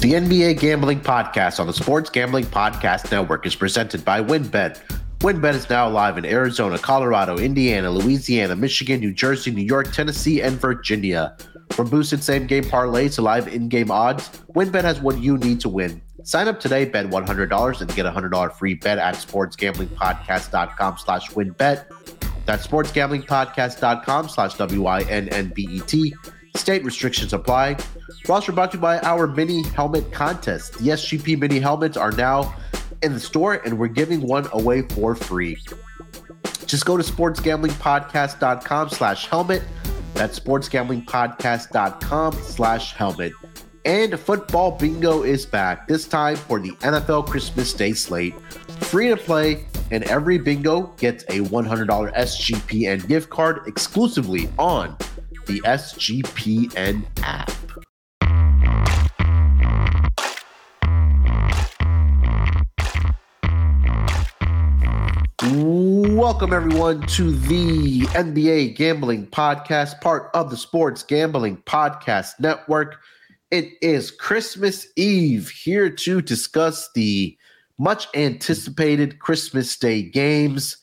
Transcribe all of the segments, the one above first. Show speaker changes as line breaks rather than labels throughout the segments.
The NBA Gambling Podcast on the Sports Gambling Podcast Network is presented by WynnBET. WynnBET is now live in Arizona, Colorado, Indiana, Louisiana, Michigan, New Jersey, New York, Tennessee, and Virginia. From boosted same game parlays to live in game odds, WynnBET has what you need to win. Sign up today, bet $100 and get a $100 free bet at sportsgamblingpodcast.com slash wynnbet. That's sportsgamblingpodcast.com slash W-I-N-N-B-E-T. State restrictions apply. Also brought to you by our mini helmet contest. The SGP mini helmets are now in the store, and we're giving one away for free. Just go to sportsgamblingpodcast.com slash helmet. That's sportsgamblingpodcast.com slash helmet. And football bingo is back, this time for the NFL Christmas Day slate. Free to play, and every bingo gets a $100 SGPN gift card exclusively on the SGPN app. Welcome, everyone, to the NBA Gambling Podcast, part of the Sports Gambling Podcast Network. It is Christmas Eve here to discuss the much anticipated Christmas Day games.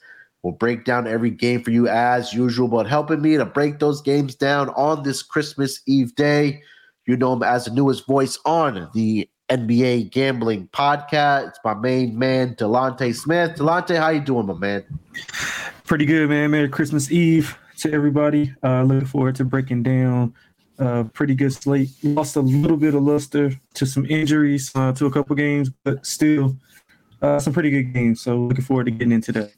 We'll break down every game for you as usual, but helping me to break those games down on this Christmas Eve day, you know him as the newest voice on the NBA Gambling Podcast. It's my main man, Delonte Smith. Delonte, how you doing, my man?
Pretty good, man. Merry Christmas Eve to everybody. Uh, looking forward to breaking down uh, pretty good slate. Lost a little bit of luster to some injuries uh, to a couple games, but still uh, some pretty good games. So looking forward to getting into that.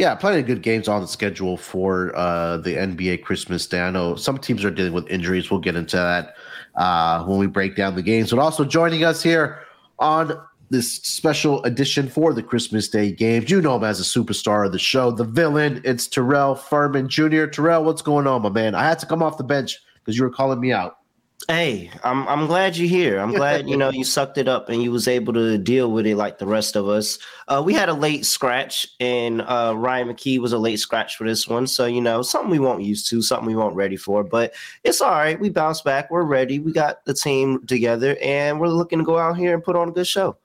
Yeah, plenty of good games on the schedule for uh, the NBA Christmas Day. I know some teams are dealing with injuries. We'll get into that uh, when we break down the games. But also joining us here on this special edition for the Christmas Day games. You know him as a superstar of the show, the villain. It's Terrell Furman Jr. Terrell, what's going on, my man? I had to come off the bench because you were calling me out.
Hey, I'm I'm glad you're here. I'm glad you know you sucked it up and you was able to deal with it like the rest of us. Uh, we had a late scratch, and uh, Ryan McKee was a late scratch for this one. So you know something we won't used to, something we weren't ready for. But it's all right. We bounce back. We're ready. We got the team together, and we're looking to go out here and put on a good show.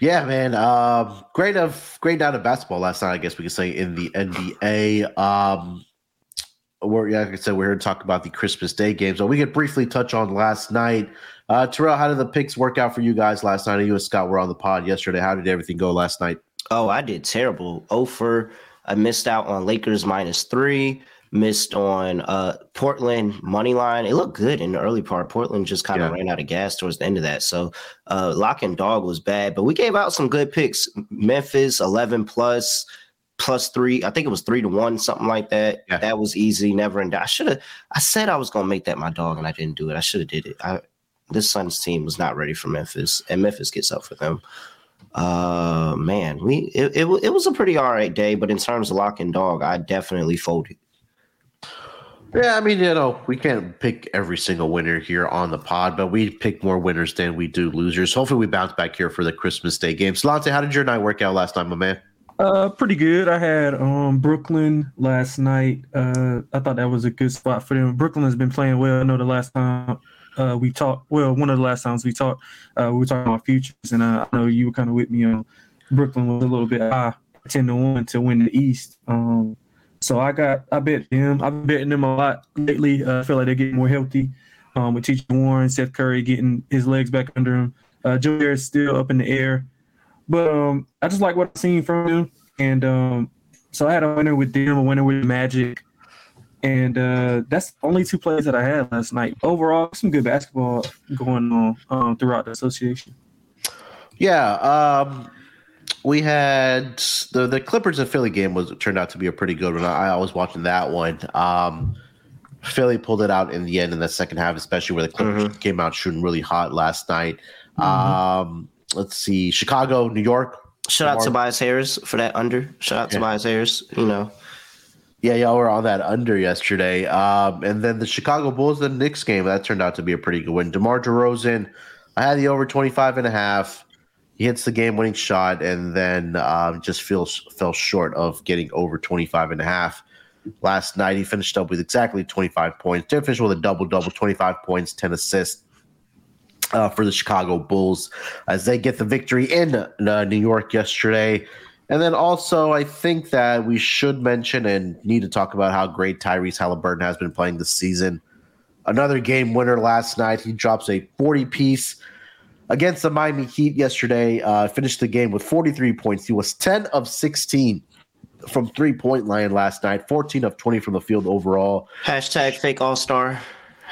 Yeah, man. Um, great of great night of basketball last night. I guess we could say in the NBA. Um, we're yeah, like I said, we're here to talk about the Christmas Day games. So we could briefly touch on last night. Uh, Terrell, how did the picks work out for you guys last night? You and Scott were on the pod yesterday. How did everything go last night?
Oh, I did terrible. Ofer, I missed out on Lakers minus three. Missed on uh, Portland money line. It looked good in the early part. Portland just kind of yeah. ran out of gas towards the end of that. So uh, lock and dog was bad, but we gave out some good picks. Memphis eleven plus plus three. I think it was three to one, something like that. Yeah. That was easy. Never and I should have. I said I was gonna make that my dog, and I didn't do it. I should have did it. I, this Suns team was not ready for Memphis, and Memphis gets up for them. Uh, man, we it, it, it was a pretty all right day, but in terms of lock and dog, I definitely folded.
Yeah, I mean, you know, we can't pick every single winner here on the pod, but we pick more winners than we do losers. Hopefully, we bounce back here for the Christmas Day game. Delonte, how did your night work out last night, my man?
Uh, pretty good. I had um Brooklyn last night. Uh, I thought that was a good spot for them. Brooklyn has been playing well. I know the last time uh we talked, well, one of the last times we talked, uh, we were talking about futures, and uh, I know you were kind of with me on Brooklyn was a little bit high, ten to one to win the East. Um, so I got I bet them. I've been betting them a lot lately. Uh, I feel like they're getting more healthy. Um, with T.J. Warren, Seth Curry getting his legs back under him. Uh, Joe is still up in the air. But um, I just like what I've seen from him. And um, so I had a winner with them, a winner with Magic. And uh, that's only two plays that I had last night. Overall, some good basketball going on um, throughout the association.
Yeah. Um, we had the the Clippers and Philly game was turned out to be a pretty good one. I, I was watching that one. Um, Philly pulled it out in the end in the second half, especially where the Clippers mm-hmm. came out shooting really hot last night. Mm-hmm. Um, let's see, Chicago, New York.
Shout out to Tobias Harris for that under. Shout out to yeah. Tobias Harris. You know.
Yeah, y'all were on that under yesterday. Um, and then the Chicago Bulls the Knicks game, that turned out to be a pretty good win. DeMar DeRozan, I had the over 25 and a half. He hits the game winning shot and then um, just feels fell short of getting over 25 and a half. Last night, he finished up with exactly 25 points. Did finish with a double double, 25 points, 10 assists. Uh, for the Chicago Bulls as they get the victory in uh, New York yesterday. And then also, I think that we should mention and need to talk about how great Tyrese Halliburton has been playing this season. Another game winner last night. He drops a 40 piece against the Miami Heat yesterday. Uh, finished the game with 43 points. He was 10 of 16 from three point line last night, 14 of 20 from the field overall.
Hashtag fake all star.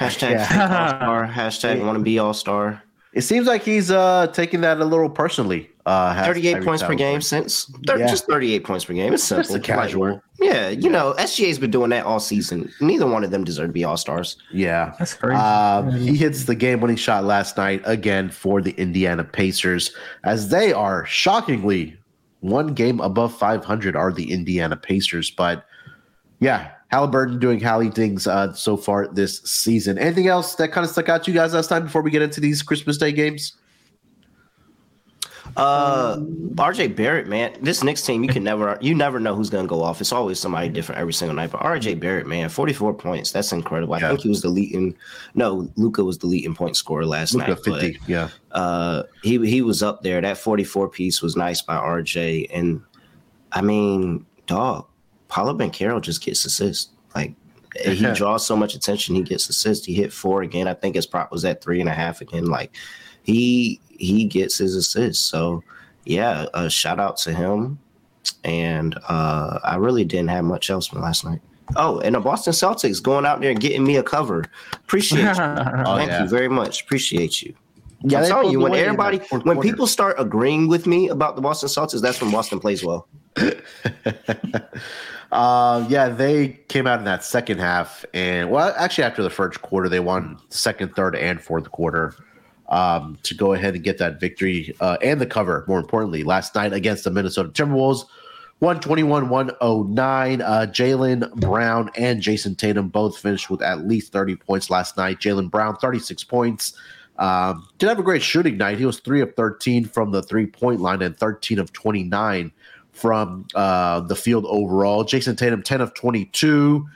Hashtag yeah. all star. Hashtag want to be all star.
It seems like he's uh, taking that a little personally.
Uh, 38 points per game since thir- yeah. just 38 points per game. It's simple. Just a casual. Yeah, you yeah. know, SGA's been doing that all season. Neither one of them deserve to be all stars.
Yeah, that's crazy. Um, he hits the game winning shot last night again for the Indiana Pacers as they are shockingly one game above 500 are the Indiana Pacers. But yeah, Halliburton doing Hallie things uh, so far this season. Anything else that kind of stuck out to you guys last time before we get into these Christmas Day games?
Uh, RJ Barrett, man, this next team you can never you never know who's gonna go off. It's always somebody different every single night. But RJ Barrett, man, forty four points, that's incredible. I yeah. think he was the leading. No, Luka was the leading point scorer last Luka, night. 50,
but, yeah.
Uh, he he was up there. That forty four piece was nice by RJ, and I mean, dog, Paolo Banchero just gets assists. Like he draws so much attention, he gets assists. He hit four again. I think his prop was at three and a half again. Like he he gets his assists. So yeah, a shout out to him. And uh, I really didn't have much else from last night. Oh, and the Boston Celtics going out there and getting me a cover. Appreciate you. oh, Thank yeah. you very much. Appreciate you. Yeah, I'm telling you, when everybody, when people start agreeing with me about the Boston Celtics, that's when Boston plays well.
uh, yeah, they came out in that second half, and well, actually, after the first quarter, they won second, third, and fourth quarter um, to go ahead and get that victory uh, and the cover, more importantly, last night against the Minnesota Timberwolves. 121 109. Uh, Jaylen Brown and Jayson Tatum both finished with at least 30 points last night. Jaylen Brown, 36 points. Um, did have a great shooting night. He was 3 of 13 from the three point line and 13 of 29 from uh, the field overall. Jayson Tatum, 10 of 22.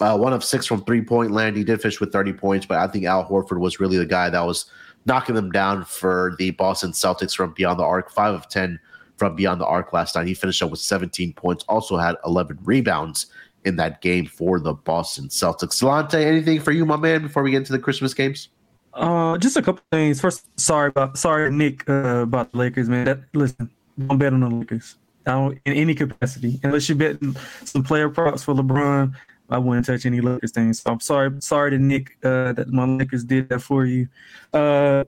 Uh, one of six from three point land. He did finish with 30 points, but I think Al Horford was really the guy that was knocking them down for the Boston Celtics from beyond the arc. Five of 10 from beyond the arc last night. He finished up with 17 points, also had 11 rebounds in that game for the Boston Celtics. Delonte, anything for you, my man, before we get into the Christmas games?
Uh, just a couple things. First, sorry about sorry Nick uh, about the Lakers, man. That listen, don't bet on the Lakers. In any capacity unless you bet some player props for LeBron. I wouldn't touch any Lakers things. So I'm sorry, sorry to Nick uh, that my Lakers did that for you. Uh,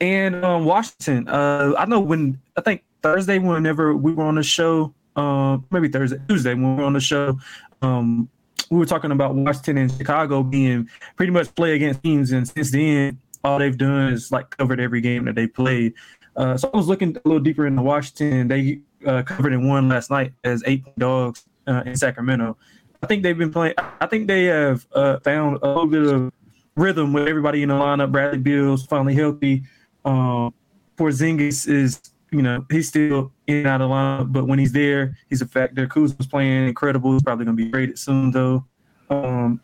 and um, Washington, uh, I know when I think Thursday, whenever we were on the show, uh, maybe Thursday, Tuesday when we were on the show, um, we were talking about Washington and Chicago being pretty much play against teams, and since then, all they've done is like covered every game that they played. Uh, so I was looking a little deeper into Washington. They uh, covered in one last night as eight dogs uh, in Sacramento. I think they've been playing. I think they have uh, found a little bit of rhythm with everybody in the lineup. Bradley Beal's finally healthy. Um, Porzingis is, you know, he's still in and out of lineup, but when he's there, he's a factor. Kuzma's playing incredible. He's probably going to be traded soon, though. Um,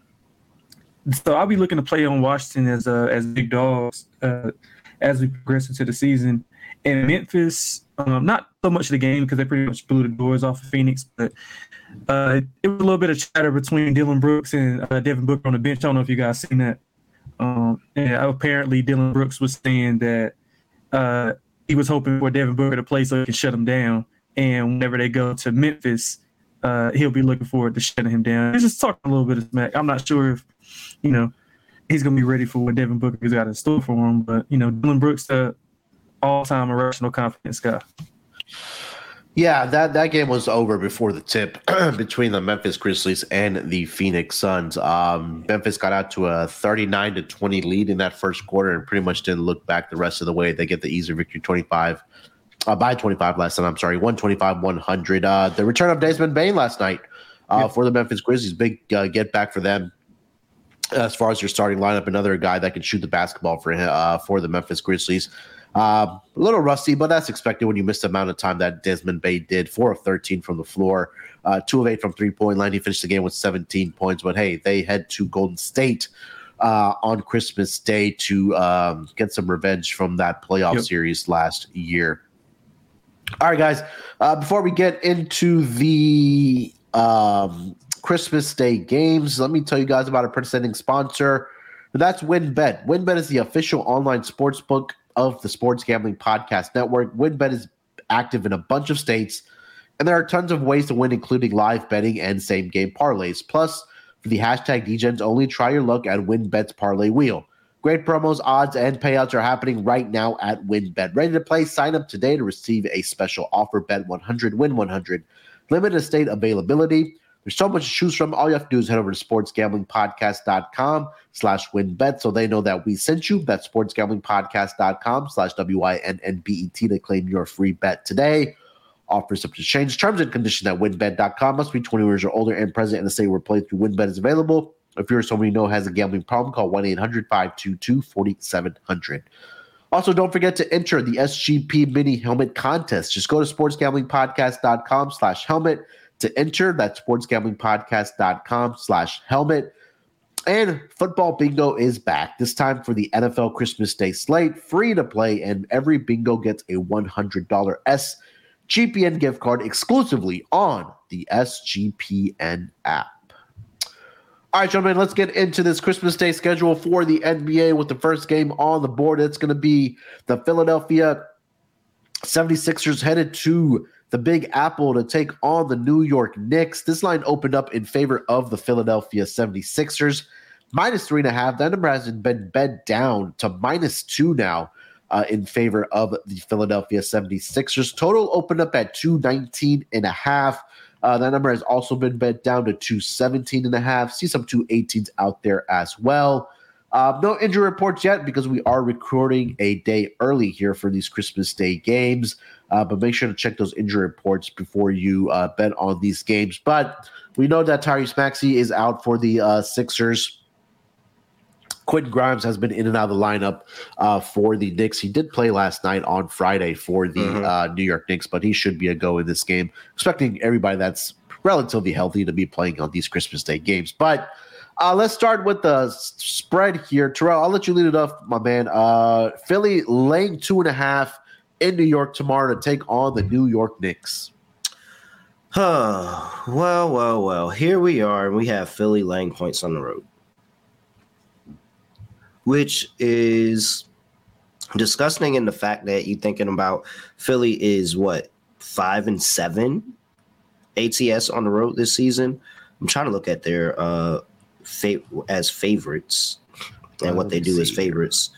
so I'll be looking to play on Washington as uh, as big dogs uh, as we progress into the season. And Memphis, um, not so much the game because they pretty much blew the doors off of Phoenix, but uh, it was a little bit of chatter between Dillon Brooks and uh, Devin Booker on the bench. I don't know if you guys seen that. Um, and apparently, Dillon Brooks was saying that uh, he was hoping for Devin Booker to play so he can shut him down. And whenever they go to Memphis, uh, he'll be looking forward to shutting him down. He's just talking a little bit of smack. I'm not sure if, you know, he's going to be ready for what Devin Booker has got in store for him. But, you know, Dillon Brooks, the all time irrational confidence guy.
Yeah, that, that game was over before the tip between the Memphis Grizzlies and the Phoenix Suns. Um, Memphis got out to a 39 to 20 lead in that first quarter and pretty much didn't look back the rest of the way. They get the easy victory 25 uh, by 25 last night. I'm sorry, 125 100. Uh, the return of Desmond Bane last night uh, yeah. for the Memphis Grizzlies. Big uh, get back for them as far as your starting lineup. Another guy that can shoot the basketball for uh, for the Memphis Grizzlies. Uh, a little rusty, but that's expected when you miss the amount of time that Desmond Bane did. Four of 13 from the floor, uh, two of eight from three point line. He finished the game with 17 points. But hey, they head to Golden State uh, on Christmas Day to um, get some revenge from that playoff yep. series last year. All right, guys. Uh, before we get into the um, Christmas Day games, let me tell you guys about a presenting sponsor. That's WynnBET. WynnBET is the official online sports book of the Sports Gambling Podcast Network. WynnBET is active in a bunch of states, and there are tons of ways to win, including live betting and same game parlays. Plus, for the hashtag DGens only, try your luck at WynnBET's Parlay Wheel. Great promos, odds, and payouts are happening right now at WynnBET. Ready to play? Sign up today to receive a special offer. Bet 100, win 100. Limited state availability. There's so much to choose from. All you have to do is head over to sportsgamblingpodcast.com slash wynnbet so they know that we sent you. That's sportsgamblingpodcast.com slash W-I-N-N-B-E-T to claim your free bet today. Offers up to change. Terms and conditions at wynnbet.com. Must be 20 years or older and present in the state where playthrough WynnBET is available. If you're someone you know has a gambling problem, call 1 800 522 4700. Also, don't forget to enter the SGP mini helmet contest. Just go to sportsgamblingpodcast.com slash helmet to enter. That's sportsgamblingpodcast.com slash helmet. And football bingo is back. This time for the NFL Christmas Day slate, free to play, and every bingo gets a $100 SGPN gift card exclusively on the SGPN app. All right, gentlemen, let's get into this Christmas Day schedule for the NBA with the first game on the board. It's going to be the Philadelphia 76ers headed to the Big Apple to take on the New York Knicks. This line opened up in favor of the Philadelphia 76ers, minus three and a half. That number hasn't been bent down to minus two now uh, in favor of the Philadelphia 76ers. Total opened up at 219 and a half. Uh, that number has also been bent down to 217 and a half. See some 218s out there as well. Uh, no injury reports yet because we are recording a day early here for these Christmas Day games. Uh, but make sure to check those injury reports before you uh, bet on these games. But we know that Tyrese Maxey is out for the uh, Sixers. Quentin Grimes has been in and out of the lineup uh, for the Knicks. He did play last night on Friday for the mm-hmm. uh, New York Knicks, but he should be a go in this game. Expecting everybody that's relatively healthy to be playing on these Christmas Day games. But uh, let's start with the spread here. Terrell, I'll let you lead it off, my man. Uh, Philly laying two and a half in New York tomorrow to take on the New York Knicks.
Huh. Well, well, well. Here we are, and we have Philly laying points on the road which is disgusting in the fact that you're thinking about Philly is what five and seven ATS on the road this season. I'm trying to look at their uh fa- as favorites and what they do as favorites.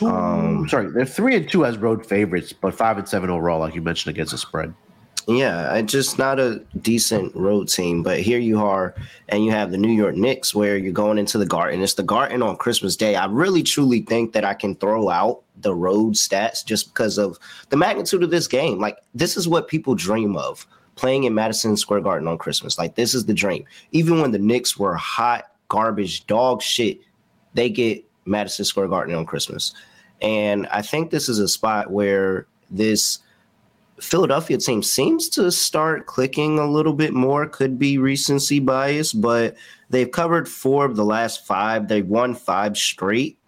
Um, Sorry, they're three and two as road favorites, but five and seven overall, like you mentioned, against the spread.
Yeah, it's just not a decent road team. But here you are, and you have the New York Knicks where you're going into the Garden. It's the Garden on Christmas Day. I really truly think that I can throw out the road stats just because of the magnitude of this game. Like, this is what people dream of playing in Madison Square Garden on Christmas. Like, this is the dream. Even when the Knicks were hot, garbage, dog shit, they get Madison Square Garden on Christmas. And I think this is a spot where this Philadelphia team seems to start clicking a little bit more. Could be recency bias, but they've covered four of the last five. They've won five straight.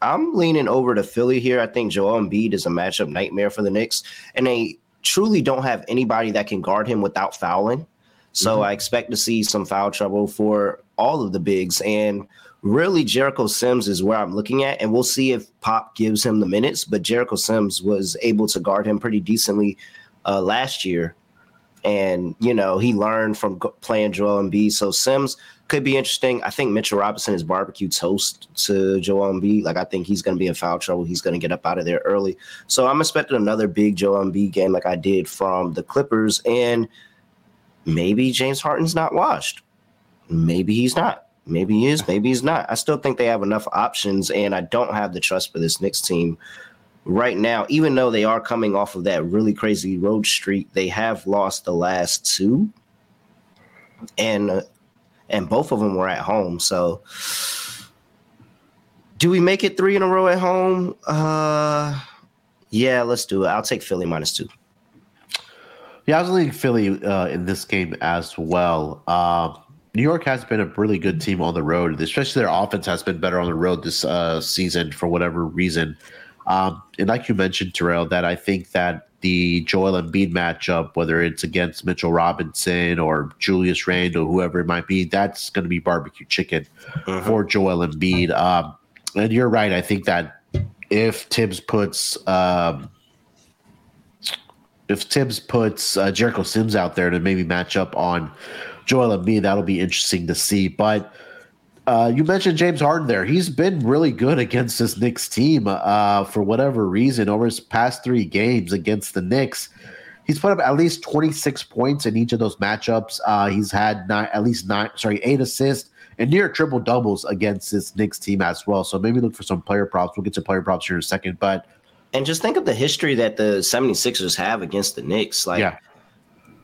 I'm leaning over to Philly here. I think Joel Embiid is a matchup nightmare for the Knicks, and they truly don't have anybody that can guard him without fouling. So mm-hmm. I expect to see some foul trouble for all of the bigs. And really Jericho Sims is where I'm looking at, and we'll see if Pop gives him the minutes. But Jericho Sims was able to guard him pretty decently uh, last year, and you know he learned from playing Joel Embiid. So Sims could be interesting. I think Mitchell Robinson is barbecue toast to Joel Embiid. Like I think he's going to be in foul trouble. He's going to get up out of there early. So I'm expecting another big Joel Embiid game like I did from the Clippers, and maybe James Harden's not washed. Maybe he's not. Maybe he is, maybe he's not. I still think they have enough options, and I don't have the trust for this Knicks team right now. Even though they are coming off of that really crazy road streak, they have lost the last two, and uh, and both of them were at home. So, do we make it three in a row at home? Uh, yeah, let's do it. I'll take Philly minus two.
Yeah, I was leaning Philly uh, in this game as well. Uh, New York has been a really good team on the road, especially their offense has been better on the road this uh, season for whatever reason. Um, and like you mentioned, Terrell, that I think that the Joel Embiid matchup, whether it's against Mitchell Robinson or Julius Randle, whoever it might be, that's going to be barbecue chicken uh-huh. for Joel Embiid. Um, and you're right. I think that if Thibs puts um, if Thibs puts uh, Jericho Sims out there to maybe match up on Joel Embiid, that'll be interesting to see. But uh, you mentioned James Harden there. He's been really good against this Knicks team uh, for whatever reason over his past three games against the Knicks. He's put up at least 26 points in each of those matchups. Uh, he's had nine, at least nine, sorry, eight assists and near triple doubles against this Knicks team as well. So maybe look for some player props. We'll get to player props here in a second. But
and just think of the history that the 76ers have against the Knicks. Like, yeah.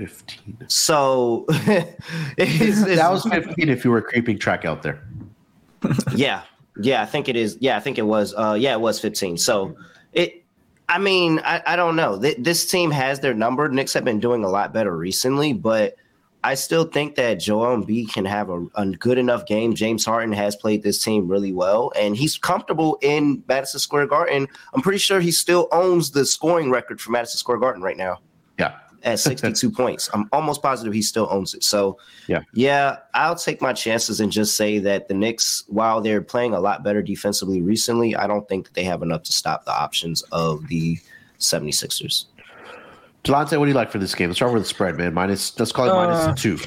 15.
So it's,
it's, that was 15 if you were creeping track out there.
yeah. Yeah, I think it is. Yeah, I think it was. Uh, yeah, it was 15. So it, I mean, I, I don't know. This team has their number. Knicks have been doing a lot better recently, but I still think that Joel Embiid can have a, a, good enough game. James Harden has played this team really well, and he's comfortable in Madison Square Garden. I'm pretty sure he still owns the scoring record for Madison Square Garden right now.
Yeah.
At 62 points. I'm almost positive he still owns it. So,
yeah.
Yeah, I'll take my chances and just say that the Knicks, while they're playing a lot better defensively recently, I don't think that they have enough to stop the options of the 76ers.
Delonte, what do you like for this game? Let's start with the spread, man. Minus, let's call it uh, minus two.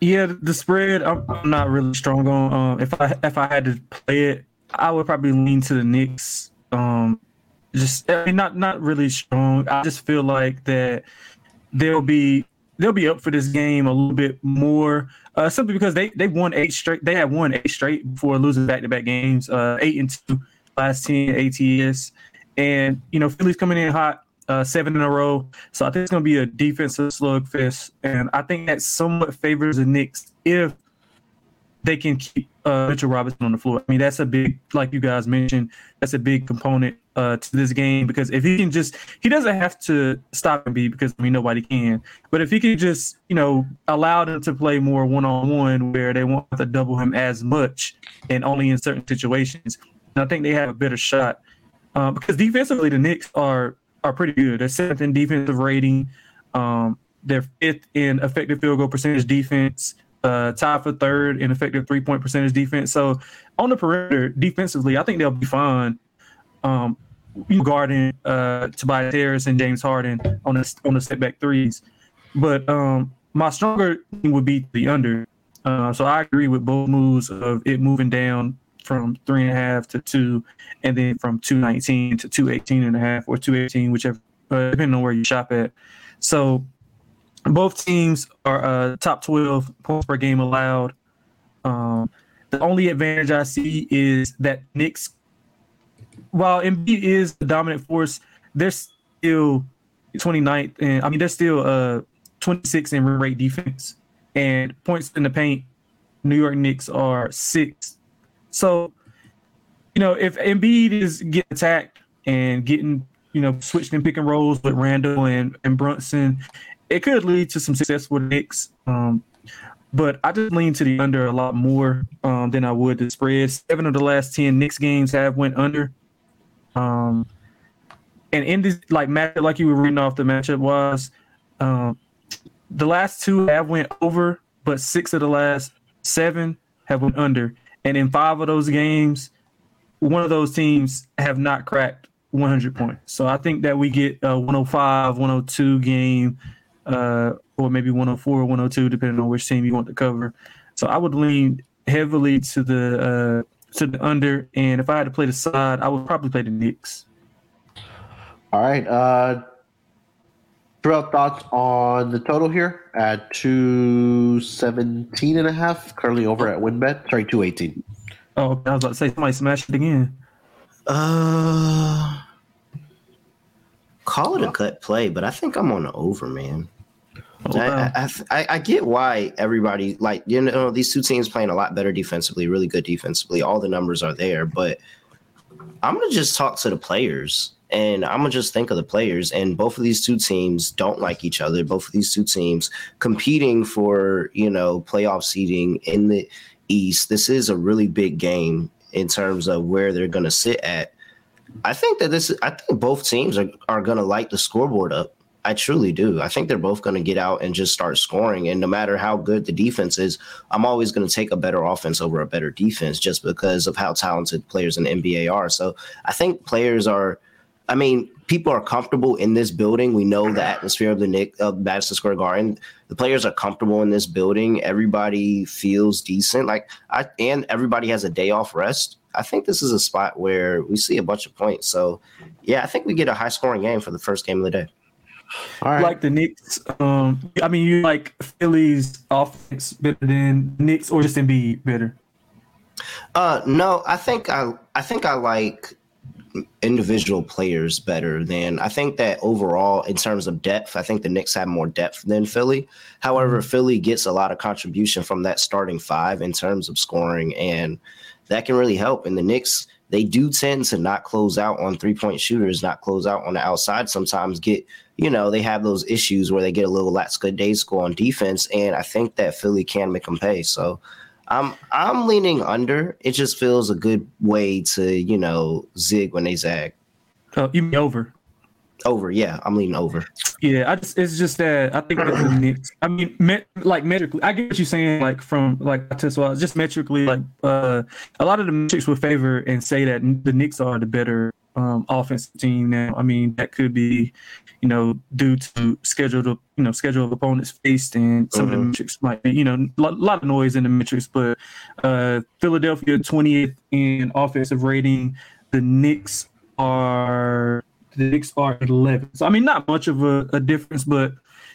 Yeah, the spread I'm, I'm not really strong on. Um, if I if I had to play it, I would probably lean to the Knicks. Um, just I mean, not not really strong. I just feel like that they'll be they'll be up for this game a little bit more, uh, simply because they they won eight straight. They had won eight straight before losing back to back games, uh, eight and two last ten ATS, and you know Philly's coming in hot. Uh, seven in a row, so I think it's going to be a defensive slugfest, and I think that somewhat favors the Knicks if they can keep uh, Mitchell Robinson on the floor. I mean, that's a big, like you guys mentioned, that's a big component uh, to this game because if he can just, he doesn't have to stop and be because I mean nobody can, but if he can just, you know, allow them to play more one on one where they won't have to double him as much and only in certain situations, I think they have a better shot uh, because defensively the Knicks are are pretty good. They're seventh in defensive rating. Um, they're fifth in effective field goal percentage defense uh, tied for third in effective three point percentage defense. So on the perimeter, defensively, I think they'll be fine. Um, guarding uh, Tobias Harris and James Harden on the on the step back threes, but um, my stronger would be the under. Uh, so I agree with both moves of it moving down from three and a half to two, and then from two nineteen to two eighteen and a half or two eighteen, whichever, uh, depending on where you shop at. So both teams are uh, top 12 points per game allowed. Um, the only advantage I see is that Knicks, while Embiid is the dominant force, they're still 29th, and I mean they're still uh 26 in rim rate defense and points in the paint. New York Knicks are six. So, you know, if Embiid is getting attacked and getting you know switched in pick and rolls with Randle and and Brunson, it could lead to some success with Knicks. Um, but I just lean to the under a lot more um, than I would the spread. Seven of the last ten Knicks games have went under. Um, and in this like match, like you were reading off the matchup was, um, the last two have went over, but six of the last seven have went under. And in five of those games, one of those teams have not cracked 100 points. So I think that we get a 105, 102 game uh, or maybe 104 or 102, depending on which team you want to cover. So I would lean heavily to the uh, to the under, and if I had to play the side, I would probably play the Knicks.
All right. Uh, Terrell, thoughts on the total here at 217 and a half, currently over at WynnBET. Sorry, 218.
Oh, I was about to say somebody smashed it again.
Uh, call it a cut play, but I think I'm on the over, man.
Oh.
I, I, I, I get why everybody like you know these two teams playing a lot better defensively, really good defensively. All the numbers are there, but I'm gonna just talk to the players and I'm gonna just think of the players. And both of these two teams don't like each other. Both of these two teams competing for you know playoff seeding in the East. This is a really big game in terms of where they're gonna sit at. I think that this. I think both teams are are gonna light the scoreboard up. I truly do. I think they're both going to get out and just start scoring. And no matter how good the defense is, I'm always going to take a better offense over a better defense just because of how talented players in NBA are. So I think players are, I mean, people are comfortable in this building. We know the atmosphere of the Nick of Madison Square Garden. The players are comfortable in this building. Everybody feels decent. Like I and everybody has a day off rest. I think this is a spot where we see a bunch of points. So yeah, I think we get a high scoring game for the first game of the day.
All right.
Like the Knicks. Um, I mean, you like Philly's offense better than Knicks, or just Embiid better?
Uh, no, I think I I think I like individual players better than I think that overall in terms of depth, I think the Knicks have more depth than Philly. However, Philly gets a lot of contribution from that starting five in terms of scoring, and that can really help. And the Knicks, they do tend to not close out on three point shooters, not close out on the outside. Sometimes get you know they have those issues where they get a little good day score on defense, and I think that Philly can make them pay. So. I'm I'm leaning under. It just feels a good way to you know zig when they zag.
Uh, you mean over?
Over, yeah, I'm leaning over.
Yeah, I just it's just that I think that the Knicks. I mean, met, like metrically, I get what you're saying. Like from like Tesla, just metrically, like uh, a lot of the metrics would favor and say that the Knicks are the better um, offensive team now. I mean, that could be, you know, due to scheduled, you know, scheduled opponents faced, and some of the
Mhm.
metrics might be, you know, a lot, lot of noise in the metrics. But uh, Philadelphia 20th in offensive rating. The Knicks are the are 11. So I mean, not much of a, a difference, but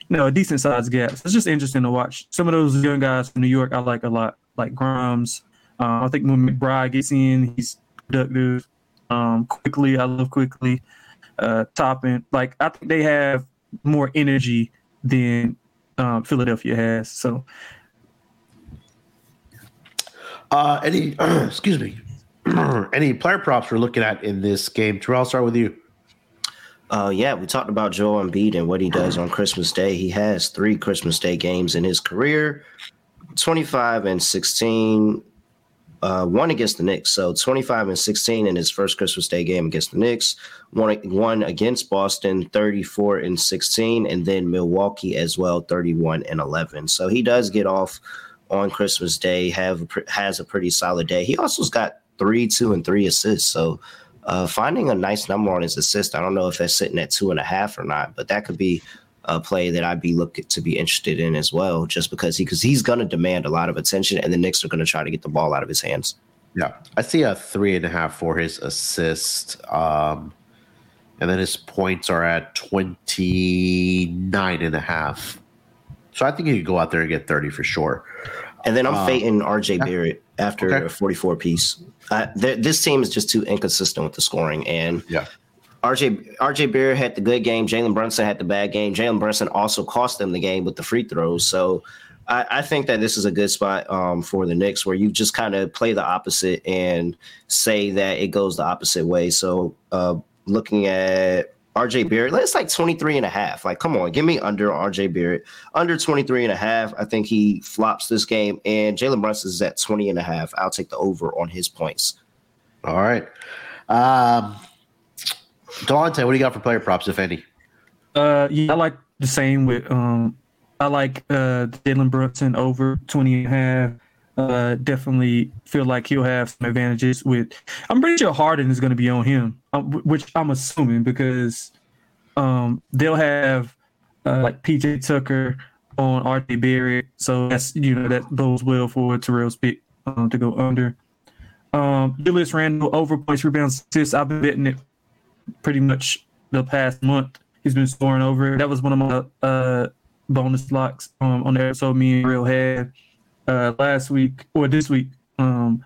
you know, a decent size gap. So it's just interesting to watch. Some of those young guys from New York, I like a lot, like Grimes. Uh, I think when McBride gets in, he's productive. Um, Quickley, I love Quickley. Uh, Toppin, like I think they have more energy than um, Philadelphia has. So
Uh, any, excuse me, any player props we're looking at in this game? Terrell, I'll start with you.
Uh, yeah, we talked about Joel Embiid and what he does on Christmas Day. He has three Christmas Day games in his career, 25 and 16, uh, one against the Knicks. So 25 and 16 in his first Christmas Day game against the Knicks, one, one against Boston, 34 and 16, and then Milwaukee as well, 31 and 11. So he does get off on Christmas Day, have has a pretty solid day. He also's got three, two, and three assists. So uh, finding a nice number on his assist. I don't know if that's sitting at two and a half or not, but that could be a play that I'd be looking to be interested in as well, just because he because he's going to demand a lot of attention, and the Knicks are going to try to get the ball out of his hands.
Yeah, I see a three and a half for his assist. Um, and then his points are at 29 and a half. So I think he could go out there and get 30 for sure.
And then I'm
Uh,
fading RJ Barrett after
Okay.
a 44 piece. Uh, th- this team is just too inconsistent with the scoring, and
Yeah.
RJ RJ Barrett had the good game. Jalen Brunson had the bad game. Jalen Brunson also cost them the game with the free throws. So I, I think that this is a good spot um, for the Knicks where you just kind of play the opposite and say that it goes the opposite way. So uh, looking at RJ Barrett, it's like 23 and a half. Like, come on, give me under RJ Barrett. Under 23 and a half. I think he flops this game. And Jalen Brunson is at 20 and a half. I'll take the over on his points.
All right. Um, Delonte, what do you got for player props, if any?
Uh, yeah, I like the same with um, I like uh Jalen Brunson over 20 and a half. Uh, definitely feel like he'll have some advantages with. I'm pretty sure Harden is going to be on him, um, which I'm assuming because um they'll have uh, like PJ Tucker on RJ Barrett, so that's you know that bodes well for Terrell's pick um, to go under. Um, Julius Randle over points, rebounds, assists. I've been betting it pretty much the past month. He's been scoring over. That was one of my uh, bonus locks um, on the episode me and Real had uh, last week or this week. Um,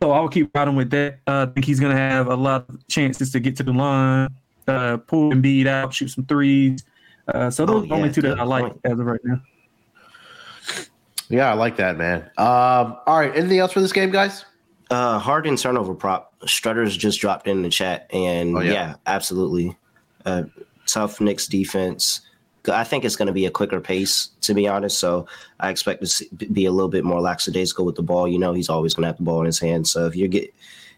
So I will keep riding with that. Uh, I think he's going to have a lot of chances to get to the line, uh, pull and beat out, shoot some threes. Uh, so those oh, yeah, only two that I like point. as of right now.
Yeah, I like that, man. Um, all right, anything else for this game, guys?
Uh, Harden turnover prop. Strutters just dropped in the chat, and oh, yeah. yeah. absolutely. Uh, tough Knicks defense. I think it's going to be a quicker pace, to be honest. So I expect to be a little bit more lackadaisical with the ball. You know, he's always going to have the ball in his hand. So if you get,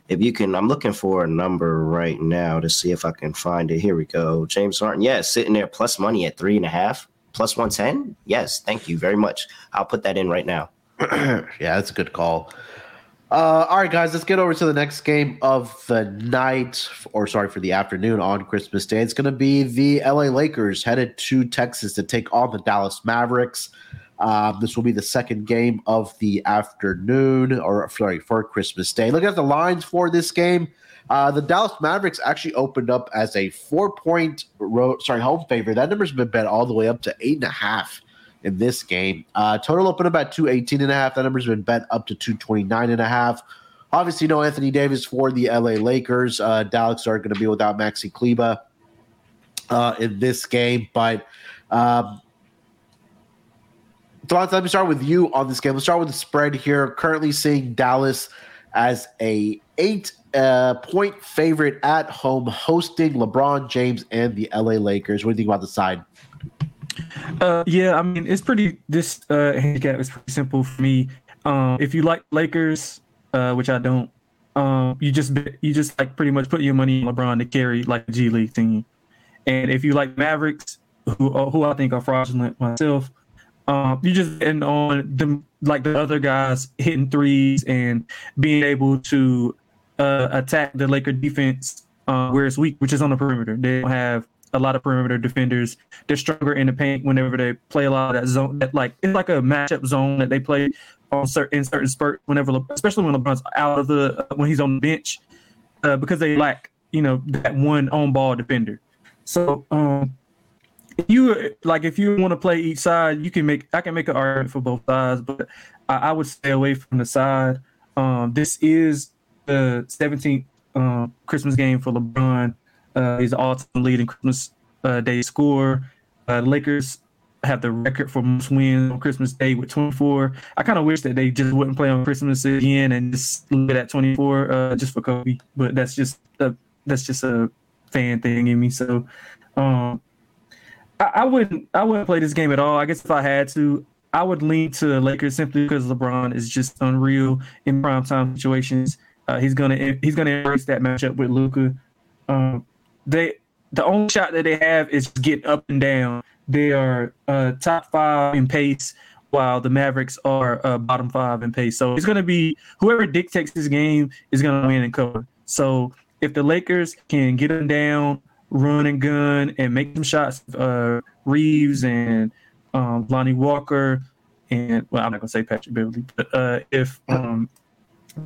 if you can, I'm looking for a number right now to see if I can find it. Here we go. James Harden, yeah, sitting there plus money at three and a half, plus 110. Yes, thank you very much. I'll put that in right now.
yeah, that's a good call. Uh, all right, guys, let's get over to the next game of the night, or sorry, for the afternoon on Christmas Day. It's going to be the LA Lakers headed to Texas to take on the Dallas Mavericks. Um, this will be the second game of the afternoon, or sorry, for Christmas Day. Look at the lines for this game. Uh, the Dallas Mavericks actually opened up as a four-point road, sorry, home favorite. That number's been bet all the way up to eight and a half in this game. Uh, total open about 218 and a half. That number's been bet up to 229 and a half. Obviously, no Anthony Davis for the LA Lakers. Uh, Dallas aren't going to be without Maxi Kleber uh, in this game. But um, let me start with you on this game. Let's start with the spread here. Currently seeing Dallas as a eight uh, point favorite at home, hosting LeBron James and the LA Lakers. What do you think about the side?
Uh, yeah, I mean, it's pretty. This uh, handicap is pretty simple for me. Um, if you like Lakers, uh, which I don't, um, you just you just like pretty much put your money on LeBron to carry like a G League team. And if you like Mavericks, who uh, who I think are fraudulent myself, um, you just end on them like the other guys hitting threes and being able to uh, attack the Laker defense uh, where it's weak, which is on the perimeter. They don't have a lot of perimeter defenders. They're stronger in the paint whenever they play a lot of that zone. That like it's like a matchup zone that they play on certain in certain spurts. Whenever, especially when LeBron's out of the when he's on the bench, uh, because they lack you know that one on ball defender. So um, you like if you want to play each side, you can make I can make an argument for both sides, but I, I would stay away from the side. Um, this is the 17th um, Christmas game for LeBron. Uh, he's all-time leading Christmas uh, Day scorer. Uh, Lakers have the record for most wins on Christmas Day with 24. I kind of wish that they just wouldn't play on Christmas again and just leave it at 24 uh, just for Kobe. But that's just a that's just a fan thing in me. So um, I, I, wouldn't I wouldn't play this game at all. I guess if I had to, I would lean to Lakers simply because LeBron is just unreal in prime time situations. Uh, he's gonna he's gonna embrace that matchup with Luka. Um, they the only shot that they have is get up and down. They are uh, top five in pace, while the Mavericks are uh, bottom five in pace. So it's going to be whoever dictates this game is going to win and cover. So if the Lakers can get them down, run and gun, and make some shots, uh, Reaves and um, Lonnie Walker, and well, I'm not going to say Patrick Beverley, but uh, if um,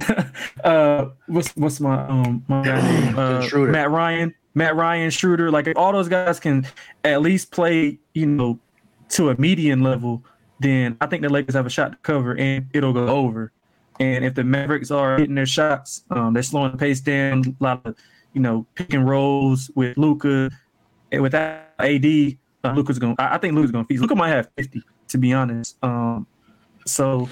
uh, what's what's my um my guy? Uh, Matt Ryan Matt Ryan, Schroeder, like all those guys can at least play, you know, to a median level, then I think the Lakers have a shot to cover and it'll go over. And if the Mavericks are hitting their shots, um, they're slowing the pace down, a lot of, you know, pick and rolls with Luka, And without AD, uh, Luka's going to, I think Luka's going to feast. Luka might have 50, to be honest. Um, so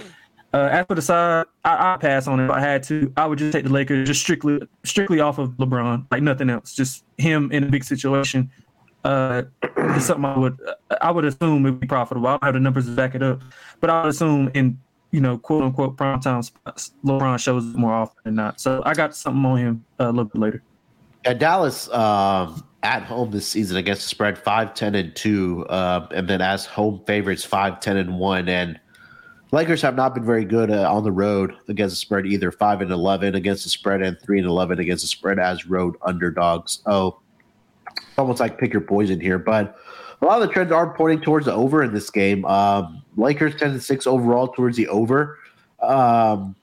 uh, as for the side, I, I pass on it. If I had to, I would just take the Lakers, just strictly, strictly off of LeBron, like nothing else. Just him in a big situation. Uh, it's something I would, I would assume would be profitable. I don't have the numbers to back it up, but I would assume in you know quote unquote prime time spots, LeBron shows more often than not. So I got something on him uh, a little bit later.
Yeah, Dallas um, at home this season against the spread 5 10 and 2 uh, and then as home favorites 5 10 and 1 and Lakers have not been very good uh, on the road against the spread either. Five and eleven against the spread, and three and eleven against the spread as road underdogs. Oh, almost like pick your poison here, but a lot of the trends are pointing towards the over in this game. Um, Lakers ten and six overall towards the over. Um,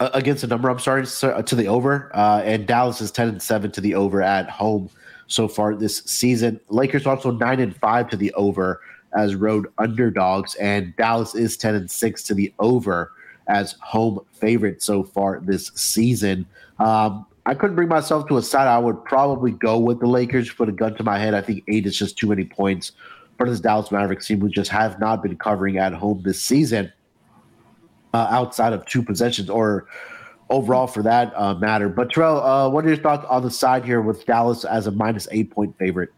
against the number, I'm sorry to the over, uh, and Dallas is ten and seven to the over at home so far this season. Lakers also nine and five to the over as road underdogs, and Dallas is ten and six to the over as home favorite so far this season. Um, I couldn't bring myself to a side. I would probably go with the Lakers. Put a gun to my head. I think eight is just too many points for this Dallas Mavericks team, who just have not been covering at home this season, uh, outside of two possessions or overall for that uh, matter. But Terrell, uh, what are your thoughts on the side here with Dallas as a minus eight point favorite?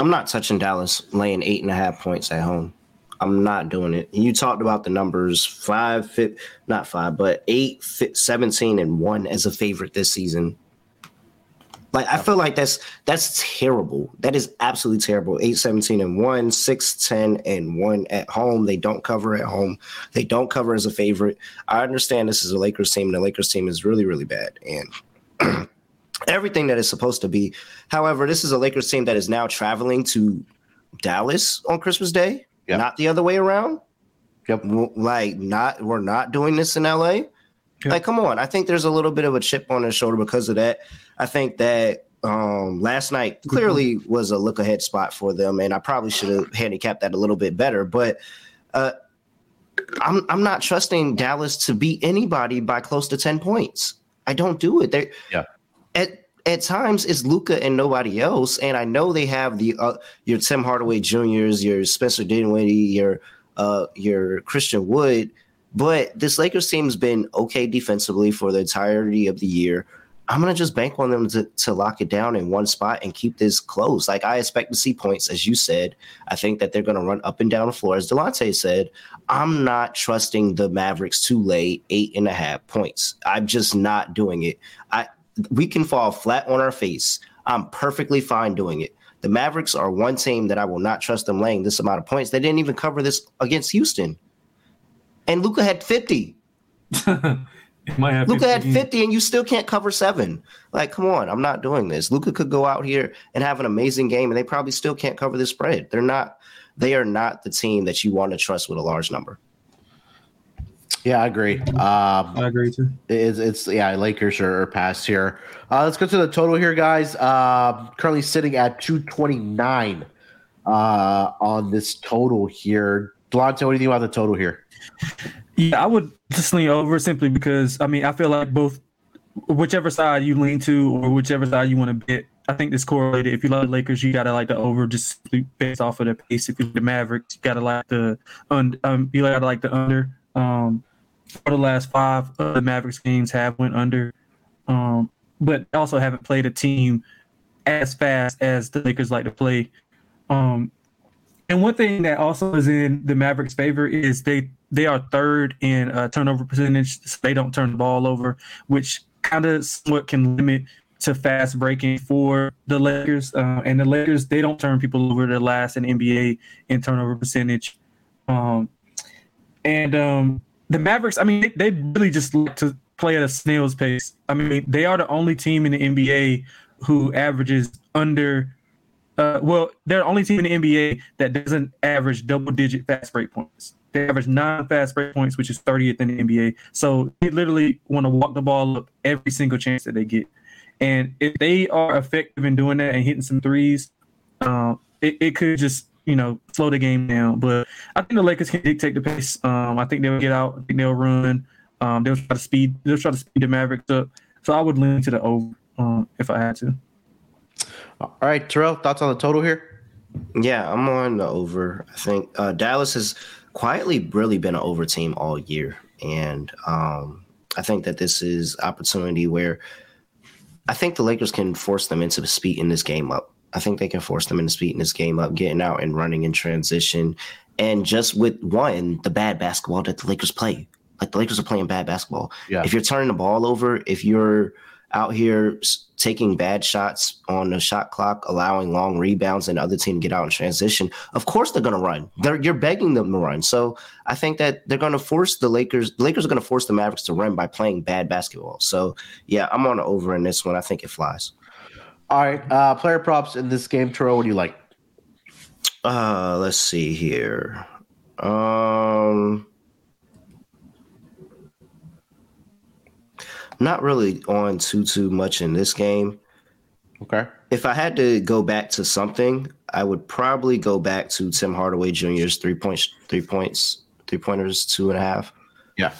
I'm not touching Dallas laying eight and a half points at home. I'm not doing it. You talked about the numbers five, fit, not five, but eight, fit, 17, and one as a favorite this season. Like I feel like that's that's terrible. That is absolutely terrible. 8 17 and 1, 6 10 and 1 at home. They don't cover at home. They don't cover as a favorite. I understand this is a Lakers team and the Lakers team is really really bad and everything that is supposed to be. However, this is a Lakers team that is now traveling to Dallas on Christmas Day, yep. not the other way around. Yep. Like not we're not doing this in LA. Yep. Like, come on. I think there's a little bit of a chip on his shoulder because of that. I think that um, last night mm-hmm. clearly was a look ahead spot for them, and I probably should have handicapped that a little bit better. But uh, I'm I'm not trusting Dallas to beat anybody by close to ten points. I don't do it. They yeah. At at times it's Luka and nobody else, and I know they have the uh, your Tim Hardaway Juniors, your Spencer Dinwiddie, your uh, your Christian Wood but this Lakers team has been okay defensively for the entirety of the year. I'm gonna just bank on them to, to lock it down in one spot and keep this close. Like I expect to see points, as you said. I think that they're gonna run up and down the floor, as Delonte said. I'm not trusting the Mavericks to lay eight and a half points. I'm just not doing it. I we can fall flat on our face. I'm perfectly fine doing it. The Mavericks are one team that I will not trust them laying this amount of points. They didn't even cover this against Houston and Luka had 50. Luka had 50 and you still can't cover seven. Like, come on, I'm not doing this. Luka could go out here and have an amazing game, and they probably still can't cover the spread. They're not, they are not the team that you want to trust with a large number.
Yeah, I agree. Um,
I agree too.
It's, it's yeah, Lakers are, are past here. Uh, let's go to the total here, guys. Uh, currently sitting at 229 uh, on this total here. Delonte, what do you think about the total here?
Yeah, I would just lean over simply because I mean I feel like both whichever side you lean to or whichever side you want to bet, I think this correlated. If you like the Lakers, you gotta like the over just based off of the pace. If you the Mavericks, you gotta like the un, um you gotta like the under. Um for the last five of the Mavericks games have went under. Um but also haven't played a team as fast as the Lakers like to play. Um and one thing that also is in the Mavericks' favor is they they are third in uh, turnover percentage. So they don't turn the ball over, which kind of somewhat can limit to fast breaking for the Lakers. Uh, and the Lakers they don't turn people over. They're last in NBA in turnover percentage. Um, and um, the Mavericks, I mean, they, really just like to play at a snail's pace. I mean, they are the only team in the NBA who averages under uh, well, they're the only team in the NBA that doesn't average double digit fast break points. They average nine fast break points, which is 30th in the NBA. So they literally want to walk the ball up every single chance that they get. And if they are effective in doing that and hitting some threes, uh, it, it could just you know slow the game down. But I think the Lakers can dictate the pace. Um, I think they'll get out. I think they'll run. Um, they'll try to speed. They'll try to speed the Mavericks up. So I would lean to the over um, if I had to.
All right, Terrell, thoughts on the total here?
Yeah, I'm on the over. I think uh, Dallas has quietly really been an over team all year, and um, I think that this is opportunity where I think the Lakers can force them into speeding this game up. I think they can force them into speeding this game up, getting out and running in transition, and just with one the bad basketball that the Lakers play. Like the Lakers are playing bad basketball. Yeah. If you're turning the ball over, if you're out here taking bad shots on the shot clock, allowing long rebounds and other team get out in transition, of course they're going to run. They're, you're begging them to run. So I think that they're going to force the Lakers. The Lakers are going to force the Mavericks to run by playing bad basketball. So yeah, I'm on the over in this one. I think it flies.
All right, uh, player props in this game, Terrell. What do you like?
Uh, let's see here. Um, not really on too too much in this game.
Okay.
If I had to go back to something, I would probably go back to Tim Hardaway Jr.'s three points, three points, three pointers, two and a half.
Yeah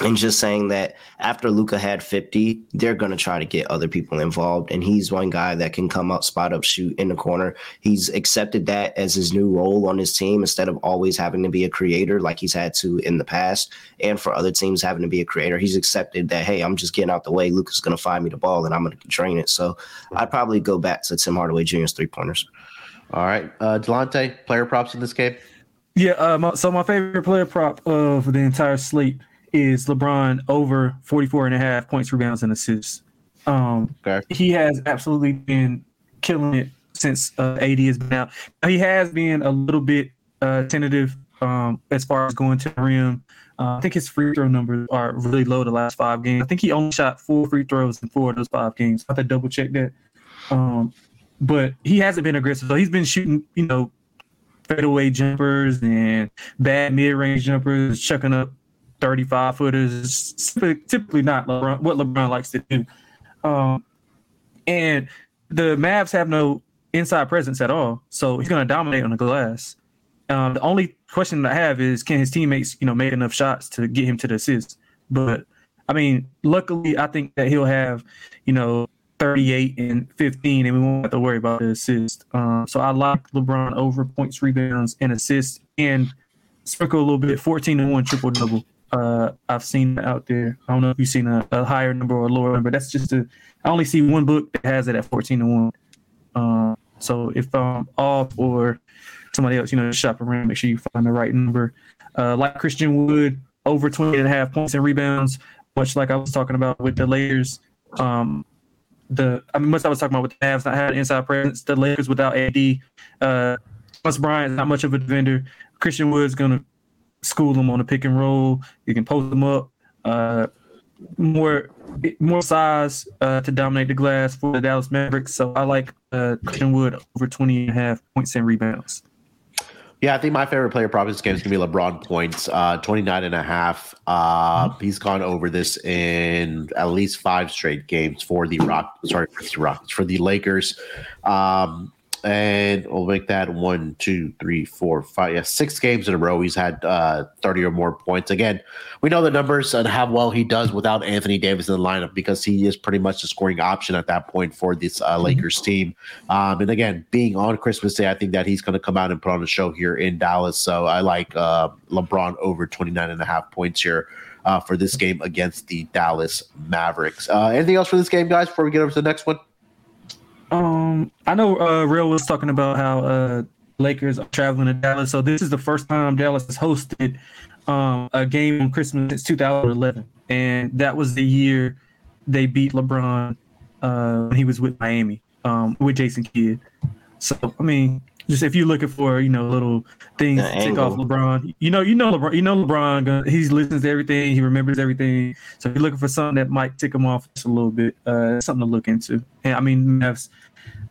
and just saying that after Luka had 50, they're going to try to get other people involved. And he's one guy that can come up, spot up, shoot in the corner. He's accepted that as his new role on his team instead of always having to be a creator like he's had to in the past. And for other teams having to be a creator, he's accepted that, hey, I'm just getting out the way. Luka's going to find me the ball and I'm going to drain it. So I'd probably go back to Tim Hardaway Jr.'s three pointers.
All right. Uh, Delonte, player props in this game?
Yeah. Uh, my, so my favorite player prop of the entire slate is LeBron over 44 and a half points, rebounds, and assists. Um, okay. He has absolutely been killing it since uh, AD has been out. He has been a little bit uh, tentative um, as far as going to the rim. Uh, I think his free throw numbers are really low the last five games. I think he only shot four free throws in four of those five games. I have to double check that. Um, but he hasn't been aggressive. So he's been shooting, you know, fadeaway jumpers and bad mid range jumpers, chucking up 35 footers. Typically not LeBron, what LeBron likes to do. Um, and the Mavs have no inside presence at all, so he's going to dominate on the glass. Um, the only question I have is, can his teammates, you know, make enough shots to get him to the assist? But I mean, luckily, I think that he'll have, you know, 38 and 15, and we won't have to worry about the assist. Um, so I like LeBron over points, rebounds, and assists, and sprinkle a little bit 14 and one triple double uh, I've seen out there. I don't know if you've seen a, a, higher number or a lower number. That's just a. I only see one book that has it at fourteen to one. Uh, so if I'm off or somebody else, you know, shop around, make sure you find the right number. Uh, like Christian Wood, over 20 and a half points and rebounds, much like I was talking about with the Lakers. Um, the I mean, much I was talking about with the Mavs not having inside presence, the Lakers without AD. Uh, Thomas Bryant not much of a defender. Christian Wood's gonna school them on a pick and roll. You can post them up. Uh, more more size uh, to dominate the glass for the Dallas Mavericks. So I like uh, Christian Wood over 20 and a half points and rebounds.
Yeah, I think my favorite player prop this game is going to be LeBron points, uh, 29 and a half. Uh, mm-hmm. He's gone over this in at least five straight games for the Rock. Sorry, for the Rockets, for the Lakers. Um, and we'll make that one, two, three, four, five, yeah, six games in a row. He's had uh, 30 or more points. Again, we know the numbers and how well he does without Anthony Davis in the lineup because he is pretty much the scoring option at that point for this uh, mm-hmm. Lakers team. Um, and again, being on Christmas Day, I think that he's going to come out and put on a show here in Dallas. So I like uh, LeBron over 29 and a half points here. Uh, for this game against the Dallas Mavericks. Uh, anything else for this game, guys, before we get over to the next one?
Um, I know uh, Real was talking about how uh, Lakers are traveling to Dallas. So this is the first time Dallas has hosted um, a game on Christmas since 2011, and that was the year they beat LeBron uh, when he was with Miami um, with Jason Kidd. So I mean, just if you're looking for you know little things the to take off LeBron, you know you know LeBron, you know LeBron, he listens to everything, he remembers everything. So if you're looking for something that might tick him off just a little bit, uh, something to look into. And I mean, Mavs,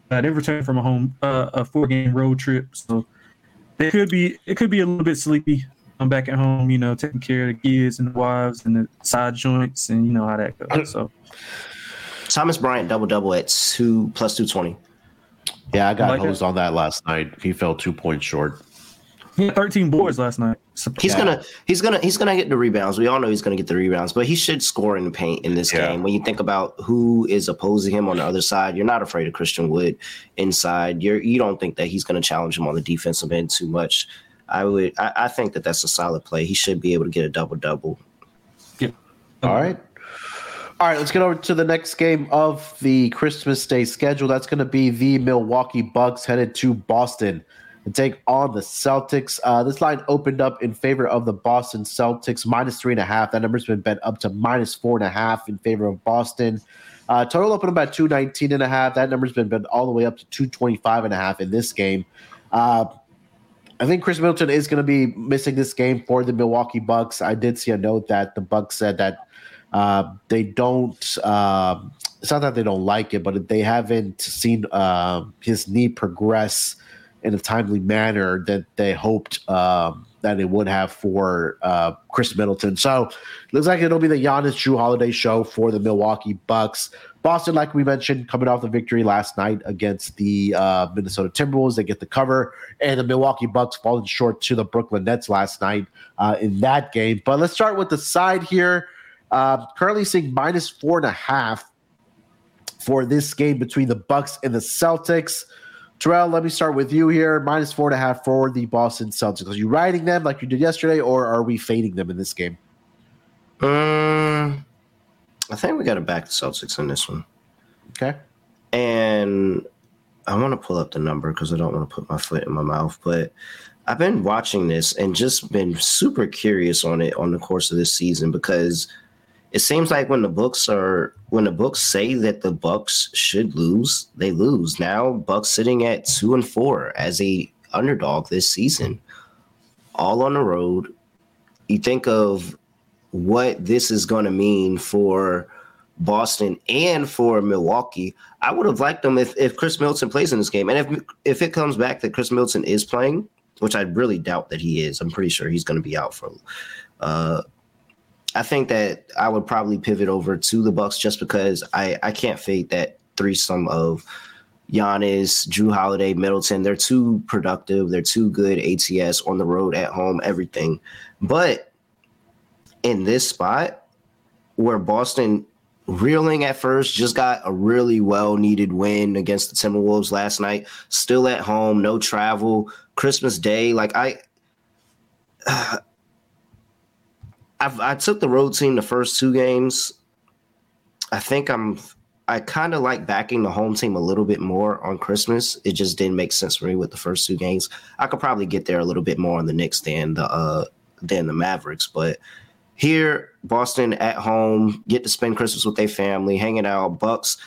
uh, they returned from a home uh, a four game road trip, so it could be it could be a little bit sleepy. I'm back at home, you know, taking care of the kids and the wives and the side joints, and you know how that goes. So.
Thomas Bryant double double at two plus two twenty.
Yeah, I got like hosed it. on that last night. He fell two points short.
He had 13 boards last night.
So, he's gonna he's gonna he's gonna get the rebounds. We all know he's gonna get the rebounds, but he should score in the paint in this yeah. game. When you think about who is opposing him on the other side, you're not afraid of Christian Wood inside. You're you don't think that he's gonna challenge him on the defensive end too much. I would I, I think that that's a solid play. He should be able to get a double double.
Yeah. All right. All right, let's get over to the next game of the Christmas Day schedule. That's going to be the Milwaukee Bucks headed to Boston and take on the Celtics. Uh, this line opened up in favor of the Boston Celtics, minus three and a half. That number's been bet up to minus four and a half in favor of Boston. Uh, total opened about 219 and a half. That number's been bet all the way up to 225 and a half in this game. Uh, I think Khris Middleton is going to be missing this game for the Milwaukee Bucks. I did see a note that the Bucks said that uh, they don't. Uh, it's not that they don't like it, but they haven't seen uh, his knee progress in a timely manner that they hoped um, that it would have for uh, Khris Middleton. So looks like it'll be the Giannis Jrue Holiday show for the Milwaukee Bucks. Boston, like we mentioned, coming off the victory last night against the uh, Minnesota Timberwolves, they get the cover, and the Milwaukee Bucks falling short to the Brooklyn Nets last night uh, in that game. But let's start with the side here. Uh, currently seeing minus four and a half for this game between the Bucks and the Celtics. Terrell, let me start with you here. Minus four and a half for the Boston Celtics. Are you riding them like you did yesterday, or are we fading them in this game?
Um, I think we got to back the Celtics in this one.
Okay.
And I want to pull up the number because I don't want to put my foot in my mouth, but I've been watching this and just been super curious on it on the course of this season because it seems like when the books are when the books say that the Bucks should lose, they lose. Now Bucks sitting at two and four as a underdog this season, all on the road. You think of what this is going to mean for Boston and for Milwaukee. I would have liked them if, if Khris Middleton plays in this game. And if if it comes back that Chris Milton is playing, which I really doubt that he is, I'm pretty sure he's going to be out for. Uh, I think that I would probably pivot over to the Bucks just because I I can't fade that threesome of Giannis, Jrue Holiday, Middleton. They're too productive. They're too good ATS on the road, at home, everything. But in this spot where Boston reeling at first, just got a really well needed win against the Timberwolves last night, still at home, no travel, Christmas Day. Like I, uh, i took the road team the first two games. I think I'm. I kind of like backing the home team a little bit more on Christmas. It just didn't make sense for me with the first two games. I could probably get there a little bit more on the Knicks than the uh, than the Mavericks, but here, Boston at home, get to spend Christmas with their family, hanging out. Bucks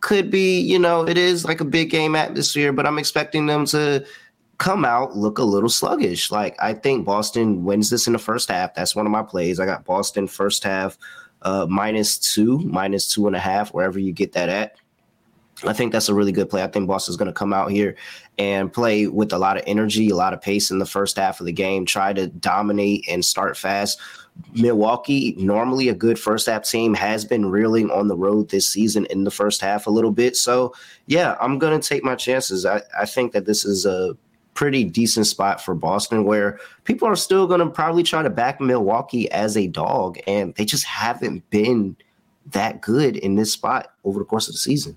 could be, you know, it is like a big game atmosphere, but I'm expecting them to come out look a little sluggish. Like I think Boston wins this in the first half. That's one of my plays. I got Boston first half uh, minus two, minus two and a half, wherever you get that at. I think that's a really good play. I think Boston's going to come out here and play with a lot of energy, a lot of pace in the first half of the game, try to dominate and start fast. Milwaukee, normally a good first half team, has been reeling on the road this season in the first half a little bit. So, yeah, I'm going to take my chances. I, I think that this is a pretty decent spot for Boston where people are still going to probably try to back Milwaukee as a dog, and they just haven't been that good in this spot over the course of the season.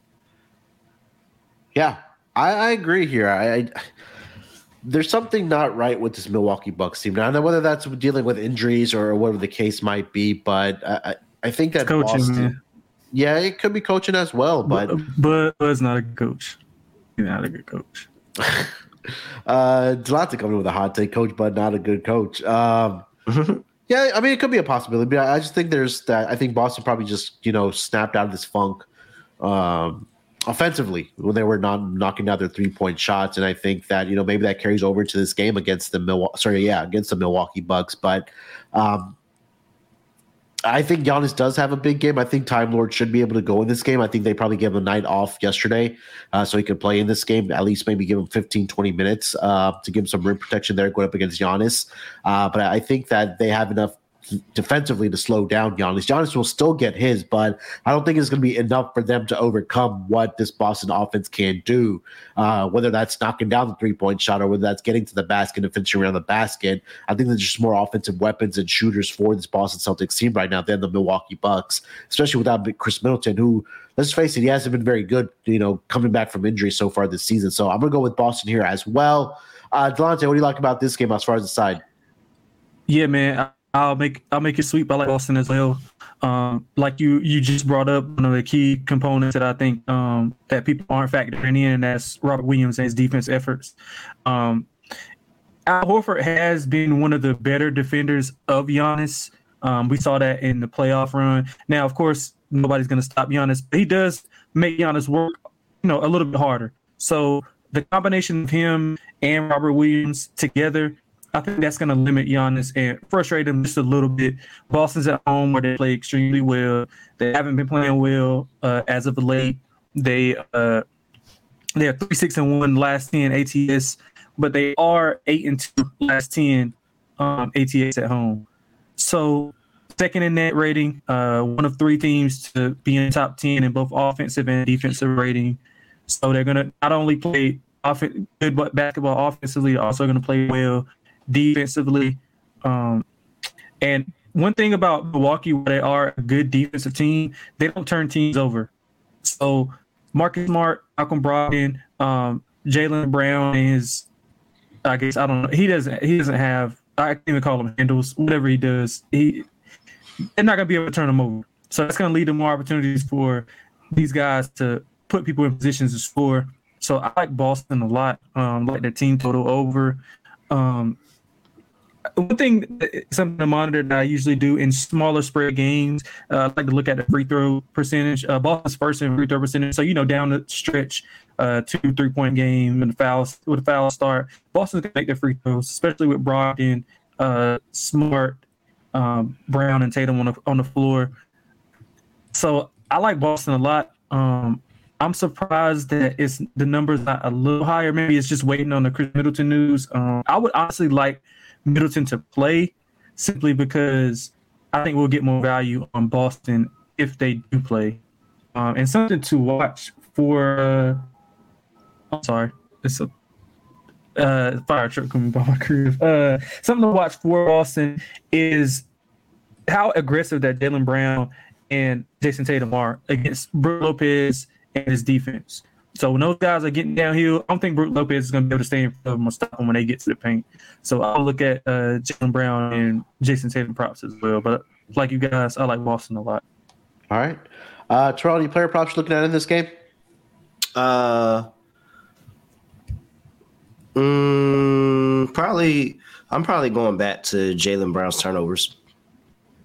Yeah, I, I agree here. I, I there's something not right with this Milwaukee Bucks team. Now, I don't know whether that's dealing with injuries or whatever the case might be, but I, I think that coaching, Boston, yeah, it could be coaching as well, but
but, but it's not a coach. He's not a good coach.
uh, Delonte coming with a hot take, coach, but not a good coach. Um, yeah, I mean, it could be a possibility, but I just think there's that. I think Boston probably just you know snapped out of this funk. Um, offensively when they were not knocking down their three point shots. And I think that, you know, maybe that carries over to this game against the Milwaukee, sorry, yeah, against the Milwaukee Bucks. But um, I think Giannis does have a big game. I think Time Lord should be able to go in this game. I think they probably gave him a night off yesterday uh, so he could play in this game, at least maybe give him 15, 20 minutes uh, to give him some rim protection there going up against Giannis. Uh, but I think that they have enough defensively to slow down Giannis. Giannis will still get his, but I don't think it's going to be enough for them to overcome what this Boston offense can do. Uh, whether that's knocking down the three point shot or whether that's getting to the basket and finishing around the basket, I think there's just more offensive weapons and shooters for this Boston Celtics team right now than the Milwaukee Bucks, especially without Khris Middleton, who let's face it, he hasn't been very good. You know, coming back from injury so far this season. So I'm going to go with Boston here as well. Uh, Delonte, what do you like about this game as far as the side?
Yeah, man. I'll make I'll make it sweep. I like Boston as well. Um, like you you just brought up one of the key components that I think um, that people aren't factoring in, and that's Robert Williams and his defense efforts. Um, Al Horford has been one of the better defenders of Giannis. Um, we saw that in the playoff run. Now, of course, nobody's going to stop Giannis, but he does make Giannis work, you know, a little bit harder. So the combination of him and Robert Williams together I think that's going to limit Giannis and frustrate him just a little bit. Boston's at home where they play extremely well. They haven't been playing well uh, as of late. They uh, they are three six and one last ten ATS, but they are eight and two last ten um, ATS at home. So second in net rating, uh, one of three teams to be in top 10 in both offensive and defensive rating. So they're going to not only play off- good basketball offensively, also going to play well defensively. Um, and one thing about Milwaukee, where they are a good defensive team, they don't turn teams over. So Marcus Smart, Malcolm Brogdon, um, Jaylen Brown is, I guess I don't know. He doesn't. He doesn't have. I can't even call him handles. Whatever he does, he they're not gonna be able to turn him over. So that's gonna lead to more opportunities for these guys to put people in positions to score. So I like Boston a lot. Um, like the team total over. Um, one thing, something to monitor that I usually do in smaller spread games, uh, I like to look at the free throw percentage. Uh, Boston's first in free throw percentage. So you know, down the stretch, uh, two three point game and foul with a foul start, Boston's gonna make their free throws, especially with Brogdon, uh, Smart, um, Brown, and Tatum on the on the floor. So I like Boston a lot. Um, I'm surprised that it's the numbers not a little higher. Maybe it's just waiting on the Khris Middleton news. Um, I would honestly like Middleton to play simply because I think we'll get more value on Boston if they do play. Um, and something to watch for. Uh, I'm sorry, it's a uh, fire truck coming by my crib. Uh, something to watch for Boston is how aggressive that Jaylen Brown and Jayson Tatum are against Brook Lopez and his defense. So when those guys are getting downhill, I don't think Brook Lopez is going to be able to stay in front of them or stop them when they get to the paint. So I'll look at uh, Jaylen Brown and Jayson Tatum props as well. But like you guys, I like Boston a lot.
All right. Uh, Terrell, any player props looking at in this game?
Uh, mm, probably. I'm probably going back to Jaylen Brown's turnovers.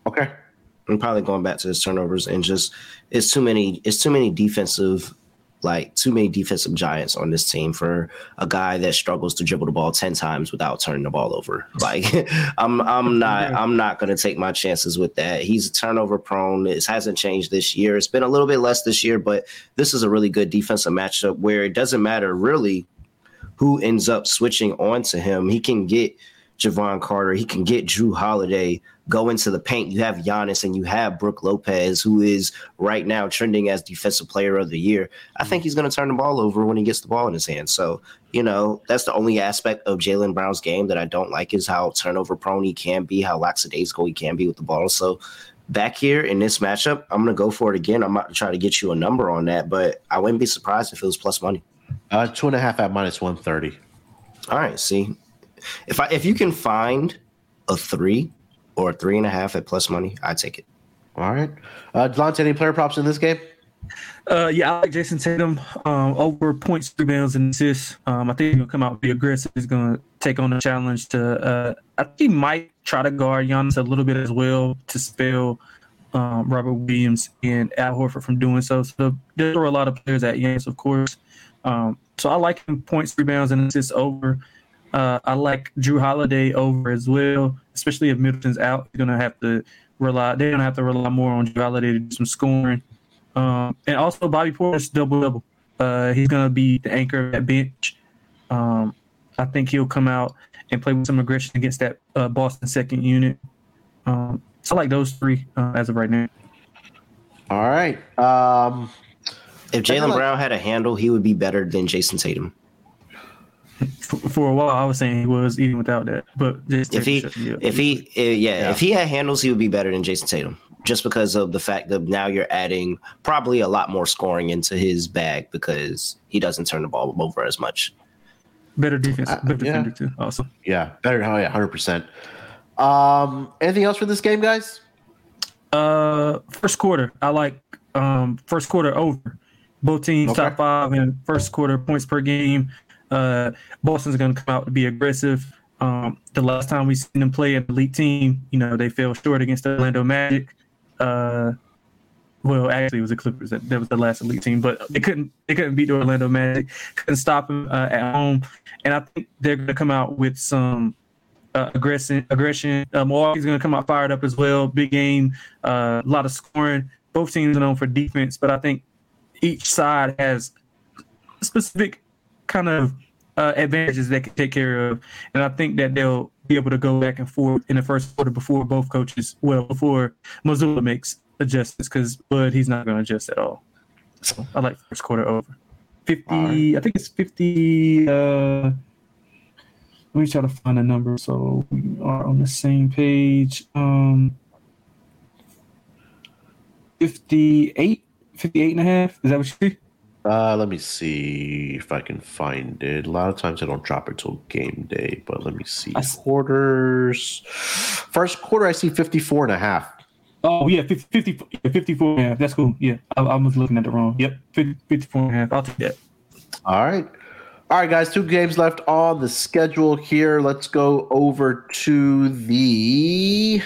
Okay.
I'm probably going back to his turnovers and just it's too many. It's too many defensive like too many defensive giants on this team for a guy that struggles to dribble the ball 10 times without turning the ball over. Like I'm I'm not I'm not going to take my chances with that. He's turnover prone. This hasn't changed this year. It's been a little bit less this year, but this is a really good defensive matchup where it doesn't matter really who ends up switching on to him. He can get Jevon Carter, he can get Jrue Holiday go into the paint, you have Giannis and you have Brook Lopez, who is right now trending as defensive player of the year. I think he's going to turn the ball over when he gets the ball in his hand. So, you know, that's the only aspect of Jaylen Brown's game that I don't like is how turnover prone he can be, how lackadaisical he can be with the ball. So, back here in this matchup, I'm going to go for it again. I'm not trying to try to get you a number on that, but I wouldn't be surprised if it was plus money.
Uh, two and a half at minus 130.
All right. See, if I if you can find a three or three and a half at plus money, I'd take it.
All right. Uh, Delonte, any player props in this game?
Uh, yeah, I like Jayson Tatum um, over points, rebounds, and assists. Um, I think he's gonna come out be aggressive. He's gonna take on the challenge to. Uh, I think he might try to guard Giannis a little bit as well to spell um, Robert Williams and Al Horford from doing so. So there are a lot of players at Giannis, of course. Um, so I like him points, rebounds, and assists over. Uh, I like Jrue Holiday over as well, especially if Middleton's out. You're gonna have to rely. They're gonna have to rely more on Jrue Holiday to do some scoring, um, and also Bobby Portis double double. Uh, he's gonna be the anchor of that bench. Um, I think he'll come out and play with some aggression against that uh, Boston second unit. Um, so I like those three uh, as of right now.
All right. Um,
if Jaylen like- Brown had a handle, he would be better than Jayson Tatum
for, for, a while, I was saying he was even without that. But
just if he, if he, yeah, yeah, if he had handles, he would be better than Jayson Tatum. Just because of the fact that now you're adding probably a lot more scoring into his bag because he doesn't turn the ball over as much.
Better defense, uh, better yeah. defender too. Awesome.
Yeah, better. Oh yeah, hundred percent. Um, anything else for this game, guys?
Uh, first quarter. I like um first quarter over. Both teams okay. top five in first quarter points per game. Uh, Boston's going to come out to be aggressive. Um, the last time we seen them play an elite team, you know, they fell short against the Orlando Magic. Uh, well, actually, it was the Clippers that, that was the last elite team, but they couldn't they couldn't beat the Orlando Magic, couldn't stop them uh, at home, and I think they're going to come out with some uh, aggression. Aggression. Uh, Milwaukee's going to come out fired up as well. Big game, uh, a lot of scoring. Both teams are known for defense, but I think each side has specific kind of uh, advantages they can take care of, and I think that they'll be able to go back and forth in the first quarter before both coaches, well, before Mazzulla makes adjustments, because Bud he's not going to adjust at all. So I like first quarter over. Fifty, right. I think it's fifty. Uh, let me try to find a number so we are on the same page. Um, 58, 58 and a half. Is that what you see?
Uh, let me see if I can find it. A lot of times I don't drop it till game day, but let me see. Quarters. First quarter, I see 54 and a half.
Oh, yeah, 50, 50, 54 and a half. That's cool. Yeah, I, I was looking at the wrong. Yep, 50, 54 and a half. I'll take that.
All right. All right, guys, two games left on the schedule here. Let's go over to the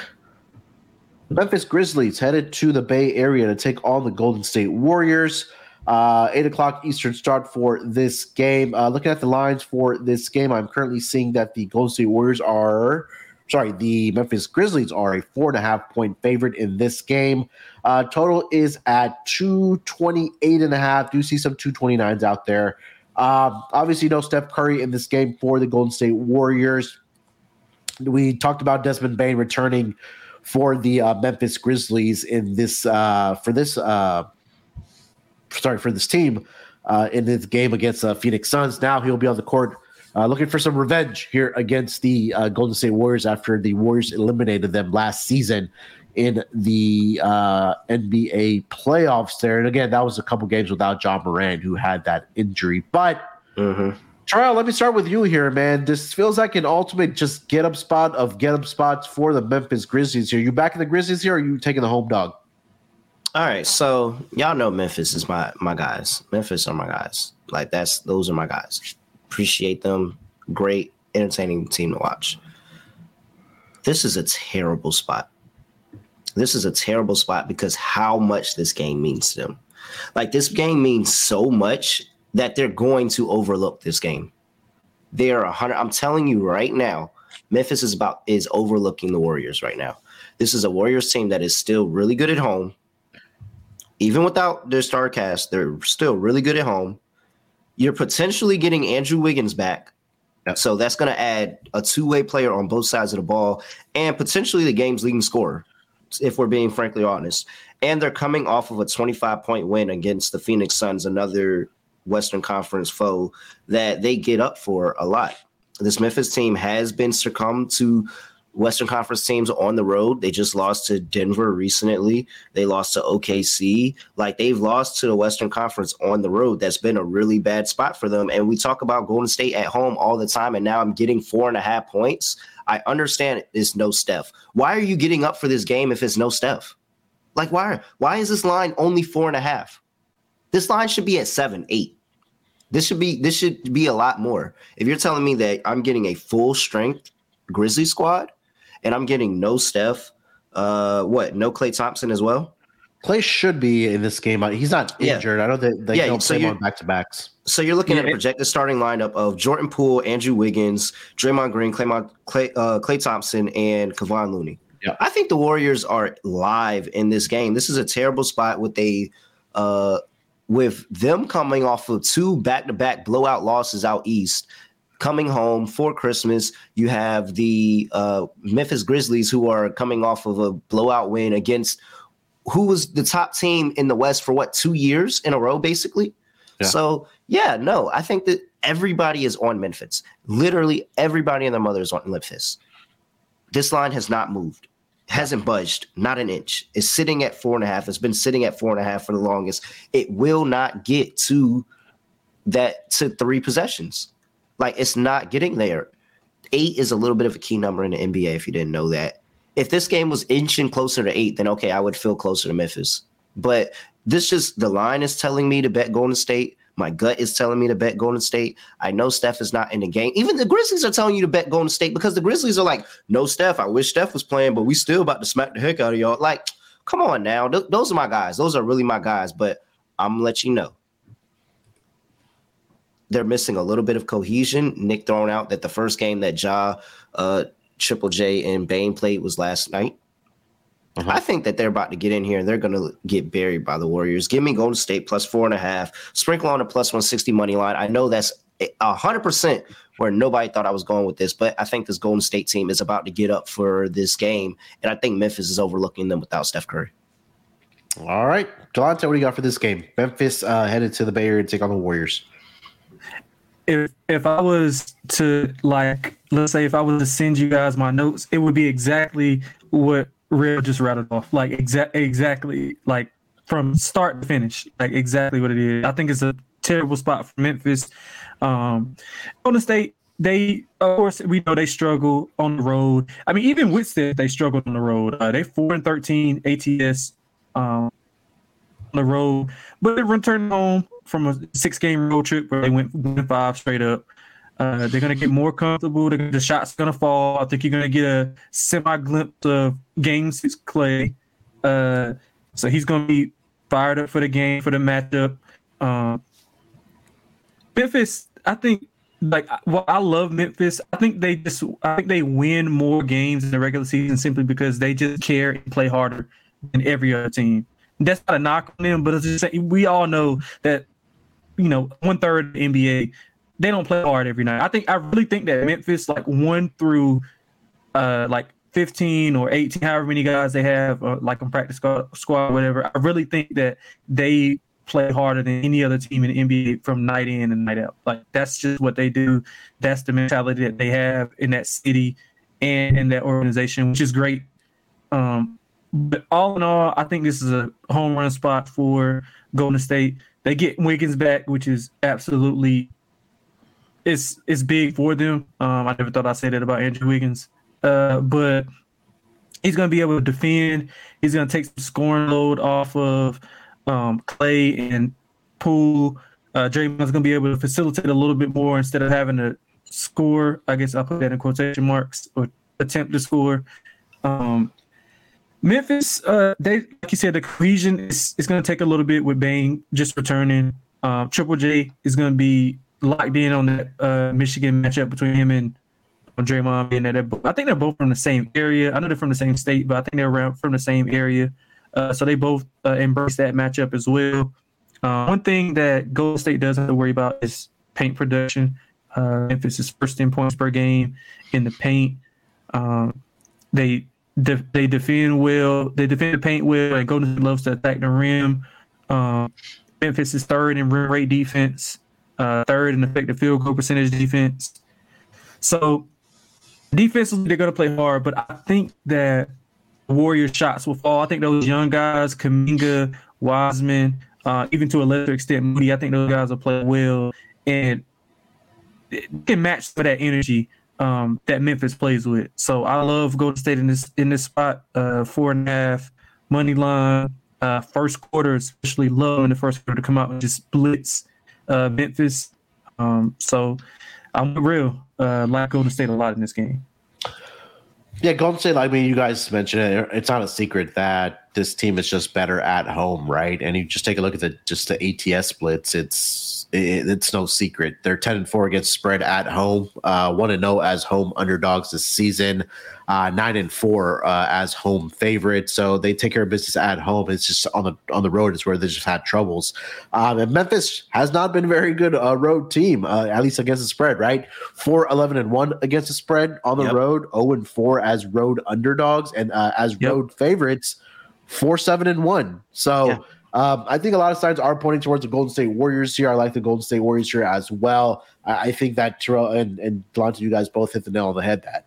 Memphis Grizzlies headed to the Bay Area to take on the Golden State Warriors. Uh, eight o'clock Eastern start for this game. Uh, looking at the lines for this game, I'm currently seeing that the Golden State Warriors are, sorry, the Memphis Grizzlies are a four and a half point favorite in this game. Uh, total is at 228 and a half. Do see some 229s out there. Um, obviously, no Steph Curry in this game for the Golden State Warriors. We talked about Desmond Bane returning for the uh, Memphis Grizzlies in this uh, for this uh, sorry for this team uh, in this game against uh, Phoenix Suns. Now he'll be on the court uh, looking for some revenge here against the uh, Golden State Warriors after the Warriors eliminated them last season in the uh, NBA playoffs. There, and again, that was a couple games without Ja Morant, who had that injury. But mm-hmm. Charles, let me start with you here, man. This feels like an ultimate just get up spot of get up spots for the Memphis Grizzlies here. You back in the Grizzlies here, or are you taking the home dog?
All right, so y'all know Memphis is my my guys. Memphis are my guys. Like that's those are my guys. Appreciate them. Great, entertaining team to watch. This is a terrible spot. This is a terrible spot because how much this game means to them. Like this game means so much that they're going to overlook this game. They are a hundred. I'm telling you right now, Memphis is about is overlooking the Warriors right now. This is a Warriors team that is still really good at home even without their star cast, they're still really good at home. You're potentially getting Andrew Wiggins back. Yep. So that's going to add a two way player on both sides of the ball and potentially the game's leading scorer, if we're being frankly honest. And they're coming off of a 25 point win against the Phoenix Suns, another Western Conference foe that they get up for a lot. This Memphis team has been succumbed to Western Conference teams on the road. They just lost to Denver recently. They lost to OKC. Like they've lost to the Western Conference on the road. That's been a really bad spot for them. And we talk about Golden State at home all the time. And now I'm getting four and a half points. I understand it's no Steph. Why are you getting up for this game if it's no Steph? Like why? Why is this line only four and a half? This line should be at seven, eight. This should be this should be a lot more. If you're telling me that I'm getting a full strength Grizzly squad and I'm getting no Steph. Uh, what? No Klay Thompson as well.
Clay should be in this game. He's not injured. Yeah. I know that they, yeah, don't so play on back to backs.
So you're looking yeah. at a projected starting lineup of Jordan Poole, Andrew Wiggins, Draymond Green, Claymont, Klay, uh, Klay Thompson, and Kevon Looney. Yeah. I think the Warriors are live in this game. This is a terrible spot with a uh, with them coming off of two back-to-back blowout losses out east coming home for Christmas. You have the uh, Memphis Grizzlies, who are coming off of a blowout win against who was the top team in the West for what two years in a row, basically. Yeah. So yeah, no, I think that everybody is on Memphis. Literally everybody and their mother is on Memphis. This line has not moved, hasn't budged, not an inch. It's sitting at four and a half. It's been sitting at four and a half for the longest. It will not get to that to three possessions. Like it's not getting there. Eight is a little bit of a key number in the NBA if you didn't know that. If this game was inching closer to eight, then okay, I would feel closer to Memphis. But this just the line is telling me to bet Golden State. My gut is telling me to bet Golden State. I know Steph is not in the game. Even the Grizzlies are telling you to bet Golden State because the Grizzlies are like, no Steph. I wish Steph was playing, but we still about to smack the heck out of y'all. Like, come on now. Th- those are my guys. Those are really my guys. But I'm gonna let you know they're missing a little bit of cohesion. Nick thrown out that the first game that Ja, uh, Triple J, and Bane played was last night. Uh-huh. I think that they're about to get in here and they're going to get buried by the Warriors. Give me Golden State plus four and a half. Sprinkle on a plus 160 money line. I know that's hundred percent where nobody thought I was going with this, but I think this Golden State team is about to get up for this game, and I think Memphis is overlooking them without Steph Curry.
All right, Delonte, what do you got for this game? Memphis uh, headed to the Bay Area to take on the Warriors.
If if I was to like, let's say if I was to send you guys my notes, it would be exactly what Real just rattled off. Like exact exactly like from start to finish, like exactly what it is. I think it's a terrible spot for Memphis. Um, Golden State, they of course we know they struggle on the road. I mean, even with that, they struggled on the road. Uh, they four and thirteen ATS um, on the road, but they returned home from a six game road trip where they went, five straight up. Uh, they're gonna get more comfortable. the shots gonna fall. I think you're gonna get a semi glimpse of game six Klay. Uh, so he's gonna be fired up for the game for the matchup. Um, Memphis, I think like well, I love Memphis. I think they just I think they win more games in the regular season simply because they just care and play harder than every other team. That's not a knock on them, but it's just we all know that you know one third NBA they don't play hard every night. I think I really think that Memphis like one through uh like 15 or 18, however many guys they have, uh, like on practice squad, squad, whatever. I really think that they play harder than any other team in the NBA from night in and night out. Like that's just what they do. That's the mentality that they have in that city and in that organization, which is great. Um, but all in all, I think this is a home run spot for Golden State. They get Wiggins back, which is absolutely it's it's big for them. Um, I never thought I'd say that about Andrew Wiggins, uh, but he's going to be able to defend. He's going to take some scoring load off of um, Klay and Poole. Uh, Draymond's going to be able to facilitate a little bit more instead of having to score. I guess I'll put that in quotation marks or attempt to score. Um, Memphis, uh, they like you said, the cohesion is, going to take a little bit with Bane just returning. Um, Triple J is going to be locked in on that uh, Michigan matchup between him and Draymond being that I think they're both from the same area. I know they're from the same state, but I think they're around from the same area. Uh, so they both uh, embrace that matchup as well. Uh, one thing that Golden State doesn't have to worry about is paint production. Uh, Memphis is first in points per game in the paint. Um, they de- they defend well. They defend the paint well, and Golden State loves to attack the rim. Um, Memphis is third in rim rate defense, uh, third in effective field goal percentage defense. So defensively, they're going to play hard, but I think that Warrior shots will fall. I think those young guys, Kuminga, Wiseman, uh, even to a lesser extent, Moody, I think those guys will play well and can match for that energy um, that Memphis plays with. So I love Golden State in this in this spot. Uh, four and a half money line. Uh, first quarter, especially low in the first quarter to come out and just blitz uh, Memphis. Um, so I'm real uh, like Golden State a lot in this game.
Yeah, Golden State. I mean, you guys mentioned it. It's not a secret that this team is just better at home, right? And you just take a look at the just the ATS splits. It's it, it's no secret. They're ten and four against spread at home. Uh, one and zero oh as home underdogs this season uh, nine and four uh, as home favorite. So they take care of business at home. It's just on the on the road is where they just had troubles. Um, and Memphis has not been a very good uh, road team, uh, at least against the spread. Right, four 11 and one against the spread on the yep. road, zero oh and four as road underdogs, and uh, as yep. road favorites, four seven and one. So. Yeah. Um, I think a lot of signs are pointing towards the Golden State Warriors here. I like the Golden State Warriors here as well. I, I think that Terrell and, and Delonte, you guys both hit the nail on the head that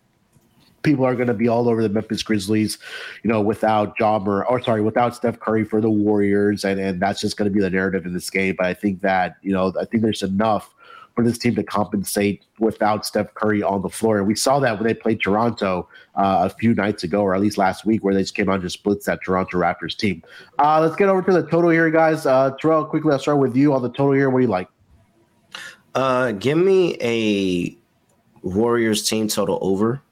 people are going to be all over the Memphis Grizzlies, you know, without John or sorry, without Steph Curry for the Warriors, and and that's just going to be the narrative in this game. But I think that you know, I think there's enough for this team to compensate without Steph Curry on the floor, and we saw that when they played Toronto uh, a few nights ago, or at least last week, where they just came out and just splits that Toronto Raptors team. Uh, let's get over to the total here, guys. Uh, Terrell, quickly, I'll start with you on the total here. What do you like?
Uh, give me a Warriors team total over.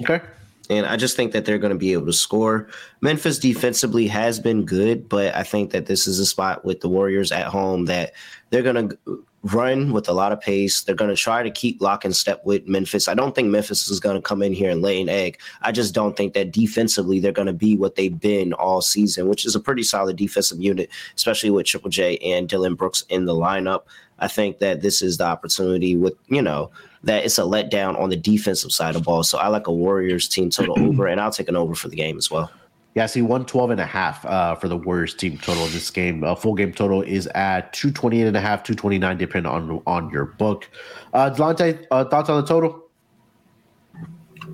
Okay.
And I just think that they're going to be able to score. Memphis defensively has been good, but I think that this is a spot with the Warriors at home that they're going to run with a lot of pace. They're going to try to keep lock and step with Memphis. I don't think Memphis is going to come in here and lay an egg. I just don't think that defensively they're going to be what they've been all season, which is a pretty solid defensive unit, especially with Triple J and Dillon Brooks in the lineup. I think that this is the opportunity with, you know, that it's a letdown on the defensive side of ball. So I like a Warriors team total over, and I'll take an over for the game as well.
Yeah, I see 112 and a half uh, for the Warriors team total in this game. Uh, full game total is at 228 and a half, 229, depending on on your book. Uh, Delonte, uh, thoughts on the total?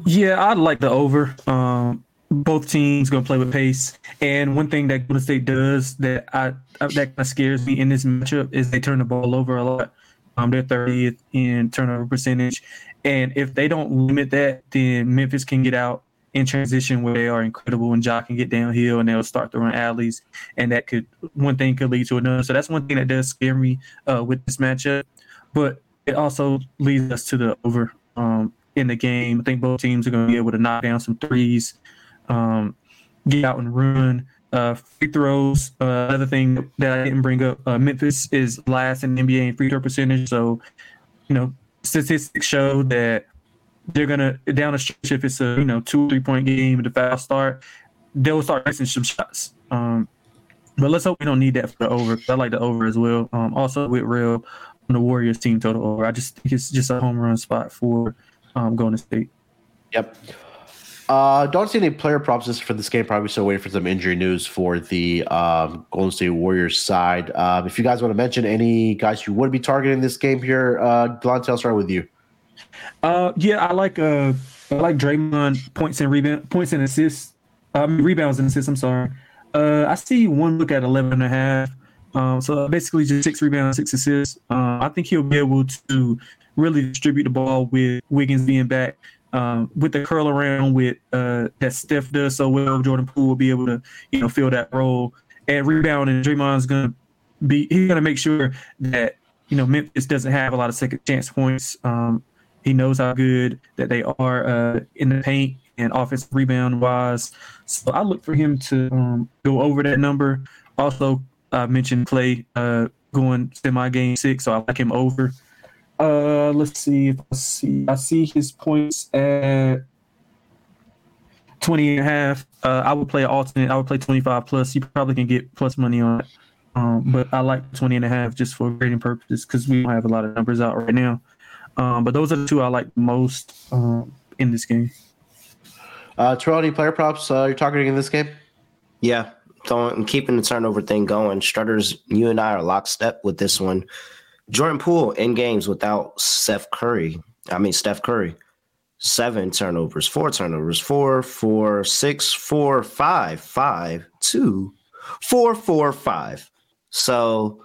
Yeah, I'd like the over. Um, both teams gonna play with pace, and one thing that Golden State does that I that kind of scares me in this matchup is they turn the ball over a lot. Um, they're 30th in turnover percentage, and if they don't limit that, then Memphis can get out in transition where they are incredible and Ja can get downhill and they'll start to run alleys and that could one thing could lead to another. So that's one thing that does scare me uh, with this matchup. But it also leads us to the over um, in the game. I think both teams are going to be able to knock down some threes, um, get out and run. Uh, free throws. Uh, another thing that I didn't bring up: uh, Memphis is last in NBA in free throw percentage. So, you know, statistics show that they're gonna down the stretch if it's a you know two three point game at the fast start, they'll start missing some shots. Um, but let's hope we don't need that for the over. I like the over as well. Um, also with real on the Warriors team total over. I just think it's just a home run spot for um, Golden State.
Yep. Uh, don't see any player props for this game. Probably still waiting for some injury news for the um, Golden State Warriors side. Um, if you guys want to mention any guys you would be targeting this game here, uh, Delonte, I'll start with you.
Uh, yeah, I like uh, I like Draymond points and rebound points and assists. Um, rebounds and assists. I'm sorry. Uh, I see one look at 11 and a half. Um, so basically just six rebounds, six assists. Um, I think he'll be able to really distribute the ball with Wiggins being back. Um, with the curl around with uh, that Steph does so well, Jordan Poole will be able to, you know, fill that role. And rebound and Draymond's gonna be he's gonna make sure that you know Memphis doesn't have a lot of second chance points. Um, he knows how good that they are uh, in the paint and offensive rebound wise. So I look for him to um, go over that number. Also, I mentioned Klay uh, going semi game six, so I like him over. Uh, let's see if I see I see his points at 20 and a half. Uh, I would play alternate. I would play 25 plus. You probably can get plus money on it. Um, but I like 20 and a half just for grading purposes because we don't have a lot of numbers out right now. Um, but those are the two I like most um, in this game.
Uh, Terrell, any player props uh, you're targeting in this game?
Yeah, so I'm keeping the turnover thing going. Strutters, you and I are lockstep with this one. Jordan Poole in games without Steph Curry. I mean Steph Curry. Seven turnovers, four turnovers, four, four, six, four, five, five, two, four, four, five. So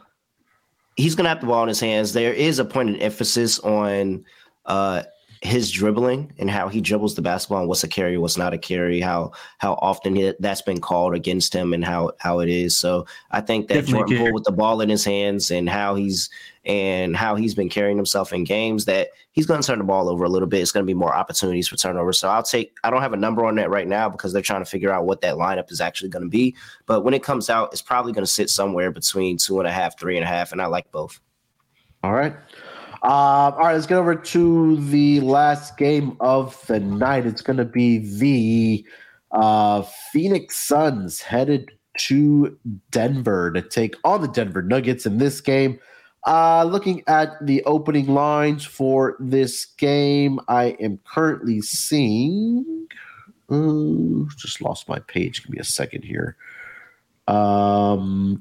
he's going to have the ball in his hands. There is a point of emphasis on uh, his dribbling and how he dribbles the basketball and what's a carry, what's not a carry, how how often he, that's been called against him and how how it is. So I think that Definitely Jordan Poole with the ball in his hands and how he's and how he's been carrying himself in games that he's going to turn the ball over a little bit. It's going to be more opportunities for turnovers. So I'll take. I don't have a number on that right now because they're trying to figure out what that lineup is actually going to be. But when it comes out, it's probably going to sit somewhere between two and a half, three and a half, and I like both.
All right. Uh, all right, let's get over to the last game of the night. It's going to be the uh, Phoenix Suns headed to Denver to take on the Denver Nuggets in this game. Uh, looking at the opening lines for this game, I am currently seeing. Just lost my page. Give me a second here. Um,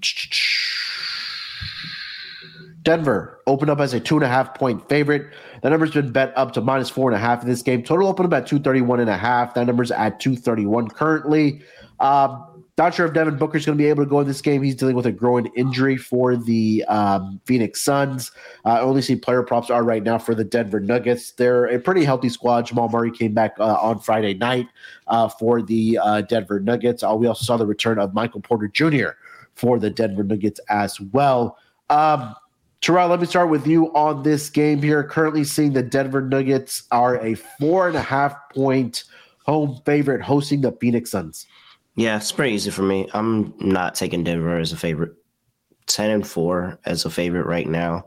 Denver opened up as a two and a half point favorite. The number's been bet up to minus four and a half in this game. Total opened up at 231 and a half. That number's at 231 currently. Um, not sure if Devin Booker's going to be able to go in this game. He's dealing with a groin injury for the um, Phoenix Suns. Uh, only see player props are right now for the Denver Nuggets. They're a pretty healthy squad. Jamal Murray came back uh, on Friday night uh, for the uh, Denver Nuggets. Uh, we also saw the return of Michael Porter Jr. for the Denver Nuggets as well. Um, Terrell, let me start with you on this game here. Currently seeing the Denver Nuggets are a four and a half point home favorite hosting the Phoenix Suns.
Yeah, it's pretty easy for me. I'm not taking Denver as a favorite. 10 and 4 as a favorite right now.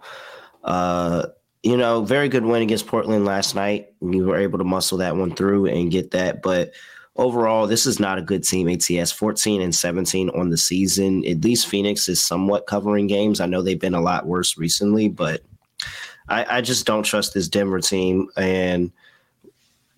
Uh, you know, very good win against Portland last night. We were able to muscle that one through and get that. But overall, this is not a good team. ATS 14 and 17 on the season. At least Phoenix is somewhat covering games. I know they've been a lot worse recently, but I, I just don't trust this Denver team. And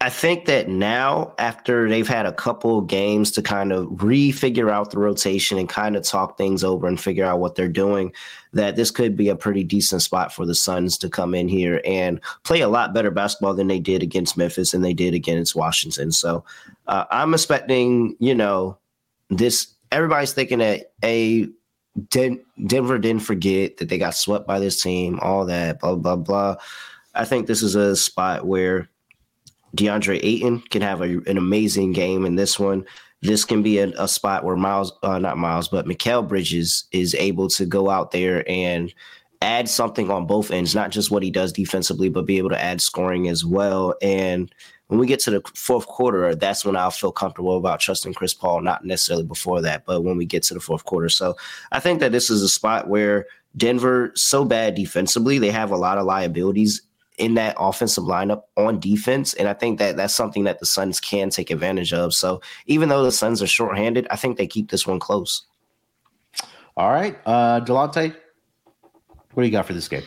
I think that now, after they've had a couple games to kind of refigure out the rotation and kind of talk things over and figure out what they're doing, that this could be a pretty decent spot for the Suns to come in here and play a lot better basketball than they did against Memphis and they did against Washington. So uh, I'm expecting, you know, this. Everybody's thinking that a Den- Denver didn't forget that they got swept by this team, all that, blah blah blah. I think this is a spot where DeAndre Ayton can have a, an amazing game in this one. This can be a, a spot where Miles, uh, not Miles, but Mikal Bridges is able to go out there and add something on both ends, not just what he does defensively, but be able to add scoring as well. And when we get to the fourth quarter, that's when I'll feel comfortable about trusting Chris Paul, not necessarily before that, but when we get to the fourth quarter. So I think that this is a spot where Denver, so bad defensively, they have a lot of liabilities in that offensive lineup on defense. And I think that that's something that the Suns can take advantage of. So even though the Suns are shorthanded, I think they keep this one close.
All right. Uh Delonte, what do you got for this game?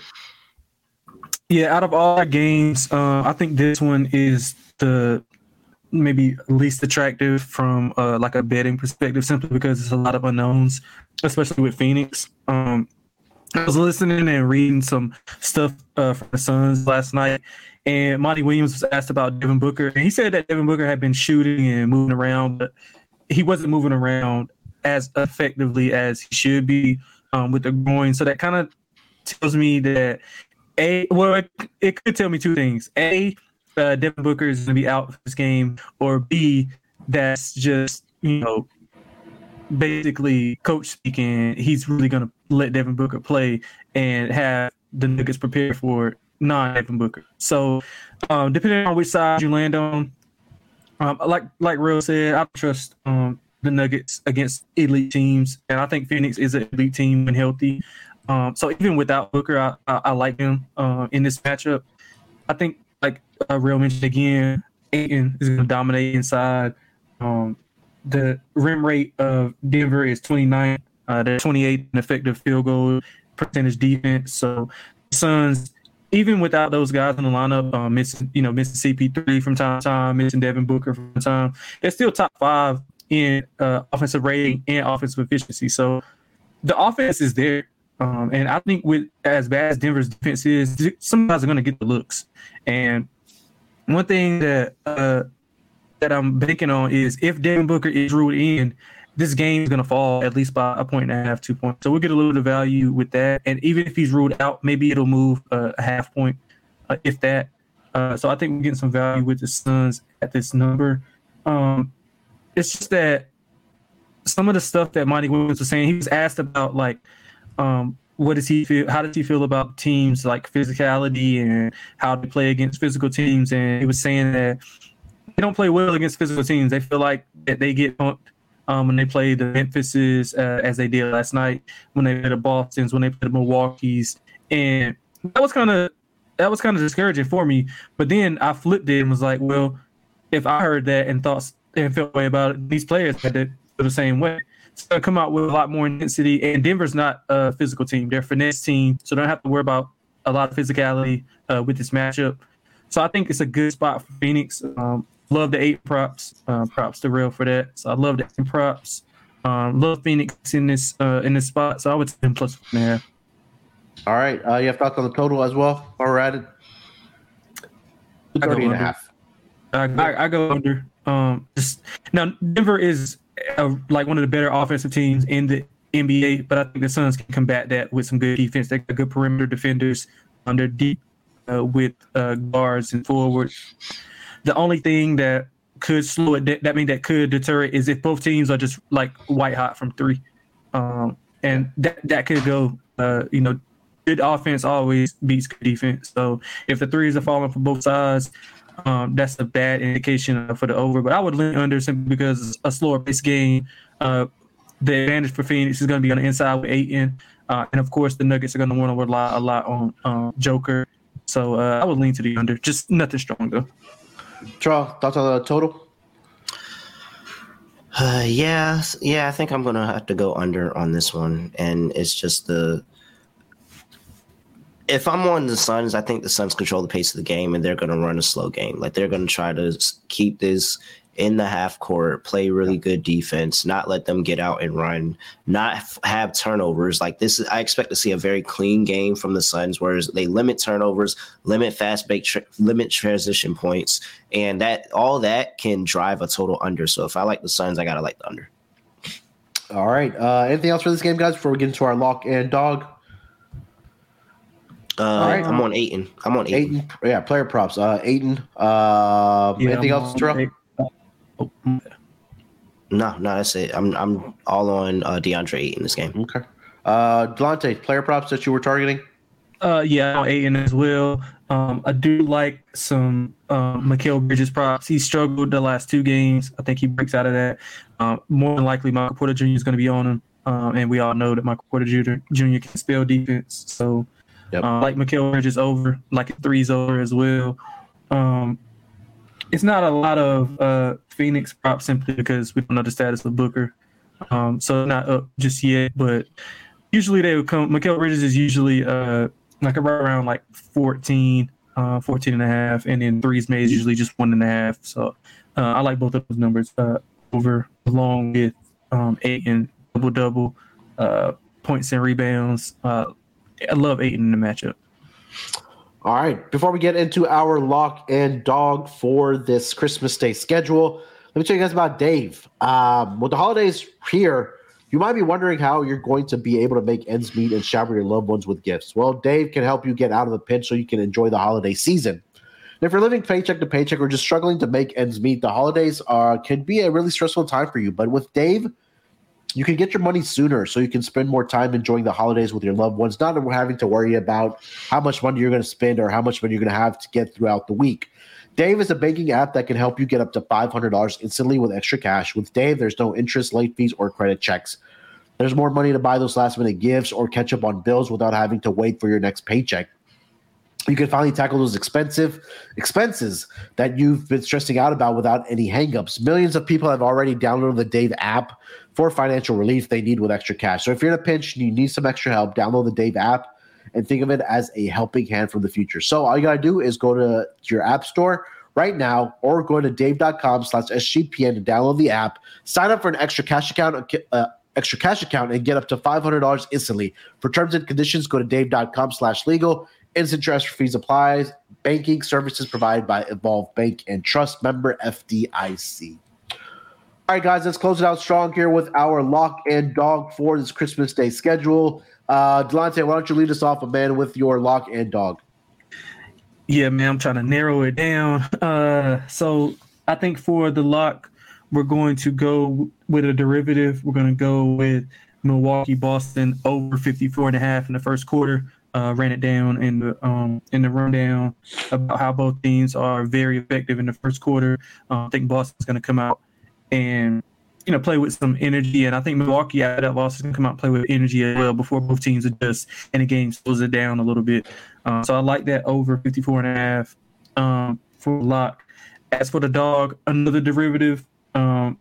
Yeah, out of all our games, uh, I think this one is the maybe least attractive from uh, like a betting perspective, simply because it's a lot of unknowns, especially with Phoenix. Um, I was listening and reading some stuff uh, from the Suns last night, and Monty Williams was asked about Devin Booker, and he said that Devin Booker had been shooting and moving around, but he wasn't moving around as effectively as he should be um, with the groin. So that kind of tells me that a well, it, it, could tell me two things: a, uh, Devin Booker is going to be out for this game, or b, that's just you know basically coach speaking, he's really going to let Devin Booker play and have the Nuggets prepared for non Devin Booker. So, um, depending on which side you land on, um, like like Real said, I trust um, the Nuggets against elite teams, and I think Phoenix is an elite team when healthy. Um, so even without Booker, I, I, I like him uh, in this matchup. I think, like uh, Real mentioned again, Ayton is going to dominate inside. Um, the rim rate of Denver is 29. Uh, they're 28 in effective field goal percentage defense. So Suns, even without those guys in the lineup, uh, missing you know missing CP3 from time to time, missing Devin Booker from time, they're still top five in uh, offensive rating and offensive efficiency. So the offense is there. Um, and I think with as bad as Denver's defense is, some guys are going to get the looks. And one thing that uh, that I'm banking on is if Devin Booker is ruled in, this game is going to fall at least by a point and a half, two points. So we'll get a little bit of value with that. And even if he's ruled out, maybe it'll move uh, a half point, uh, if that. Uh, so I think we're getting some value with the Suns at this number. Um, it's just that some of the stuff that Monty Williams was saying, he was asked about like, um, what does he feel? How does he feel about teams like physicality and how to play against physical teams? And he was saying that they don't play well against physical teams. They feel like that they get pumped um, when they play the Memphises uh, as they did last night, when they play the Boston's, when they play the Milwaukee's, and that was kind of that was kind of discouraging for me. But then I flipped it and was like, well, if I heard that and thought and felt way about it, these players had to feel the same way. Gonna come out with a lot more intensity. And Denver's not a physical team; they're a finesse team, so don't have to worry about a lot of physicality uh, with this matchup. So I think it's a good spot for Phoenix. Um, Love the Ayton props. Uh, props to real for that. So I love the Ayton props. Um, love Phoenix in this uh, in this spot. So I would say plus one and a half.
All right. Uh, you have thoughts on the total as well? All right. 30 and a half.
I, I, I, go under. Um, just now Denver is uh, like one of the better offensive teams in the NBA, but I think the Suns can combat that with some good defense. They got good perimeter defenders. Um, they're deep uh, with uh, guards and forwards. The only thing that could slow it, that mean that could deter it, is if both teams are just like white hot from three, um, and that that could go. Uh, you know, good offense always beats good defense. So if the threes are falling from both sides, um, that's a bad indication for the over. But I would lean under simply because a slower pace game. Uh, the advantage for Phoenix is going to be on the inside with Ayton. Uh, and of course, the Nuggets are going to want to rely a lot on um, Joker. So uh, I would lean to the under. Just nothing strong.
Draw thoughts on the total?
Uh, yeah, yeah. I think I'm gonna have to go under on this one, and it's just the. If I'm on the Suns, I think the Suns control the pace of the game, and they're gonna run a slow game. Like they're gonna try to keep this in the half court, play really good defense, not let them get out and run, not f- have turnovers. Like this, is, I expect to see a very clean game from the Suns, whereas they limit turnovers, limit fast break, tra- limit transition points, and that all that can drive a total under. So if I like the Suns, I gotta like the under.
All right. Uh, anything else for this game, guys? Before we get into our lock and dog.
Uh,
All right.
I'm on Ayton. I'm on Ayton.
Aiton, yeah, player props. Uh, Ayton. Uh,
Yeah,
anything
I'm
else,
on
Terrell?
Eight. Oh,
No, no, that's it. I'm I'm all on uh, DeAndre in this game.
Okay. Uh, Delonte, player props that you were targeting.
Uh, yeah, on Ayton as well. Um, I do like some um, Mikal Bridges props. He struggled the last two games. I think he breaks out of that. Um, more than likely, Michael Porter Jr. is going to be on him, um, and we all know that Michael Porter Jr. Jr. can spell defense. So,
Yep.
uh, like Mikal Bridges over, like threes over as well. Um, it's not a lot of uh, Phoenix props simply because we don't know the status of Booker. Um, so not up just yet, but usually they would come. Mikal Bridges is usually uh, like right around like 14, uh, 14 and a half, and then threes made is usually just one and a half. So uh, I like both of those numbers uh, over along with um, Ayton and double double uh, points and rebounds. Uh, I love Ayton in the matchup.
All right. Before we get into our lock and dog for this Christmas Day schedule, let me tell you guys about Dave. Um, with the holidays here, you might be wondering how you're going to be able to make ends meet and shower your loved ones with gifts. Well, Dave can help you get out of the pinch so you can enjoy the holiday season. And if you're living paycheck to paycheck or just struggling to make ends meet, the holidays uh, can be a really stressful time for you. But with Dave, you can get your money sooner so you can spend more time enjoying the holidays with your loved ones, not having to worry about how much money you're going to spend or how much money you're going to have to get throughout the week. Dave is a banking app that can help you get up to $500 instantly with extra cash. With Dave, there's no interest, late fees, or credit checks. There's more money to buy those last minute gifts or catch up on bills without having to wait for your next paycheck. You can finally tackle those expensive expenses that you've been stressing out about without any hangups. Millions of people have already downloaded the Dave app for financial relief they need with extra cash. So if you're in a pinch and you need some extra help, download the Dave app and think of it as a helping hand from the future. So all you gotta do is go to your app store right now or go to dave.com slash SGPN to download the app, sign up for an extra cash account, uh, extra cash account and get up to $500 instantly. For terms and conditions, go to dave.com slash legal. Instant transfer fees applies. Banking services provided by Evolve Bank and Trust member FDIC. All right, guys, let's close it out strong here with our lock and dog for this Christmas Day schedule. Uh, Delonte, why don't you lead us off, a man, with your lock and dog?
Yeah, man, I'm trying to narrow it down. Uh, so I think for the lock, we're going to go with a derivative. We're going to go with Milwaukee, Boston over 54 and a half in the first quarter. Uh, ran it down in the um, in the rundown about how both teams are very effective in the first quarter. Uh, I think Boston's going to come out and you know play with some energy, and I think Milwaukee after that loss is going to come out and play with energy as well before both teams adjust and the game slows it down a little bit. Uh, so I like that over 54 and a half um, for lock. As for the dog, another derivative. Um,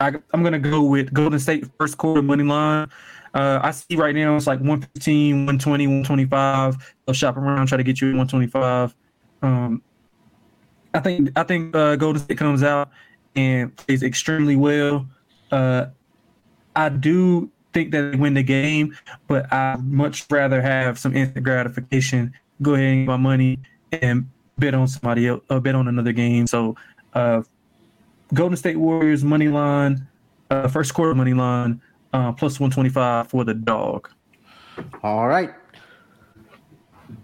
I, I'm going to go with Golden State first quarter money line. Uh, I see right now it's like 115, 120, 125. They'll shop around, try to get you at 125. Um, I think I think uh, Golden State comes out and plays extremely well. Uh, I do think that they win the game, but I'd much rather have some instant gratification. Go ahead and get my money and bet on somebody else, uh, bet on another game. So, uh, Golden State Warriors money line, uh, first quarter money line, uh, plus 125 for the dog.
All right.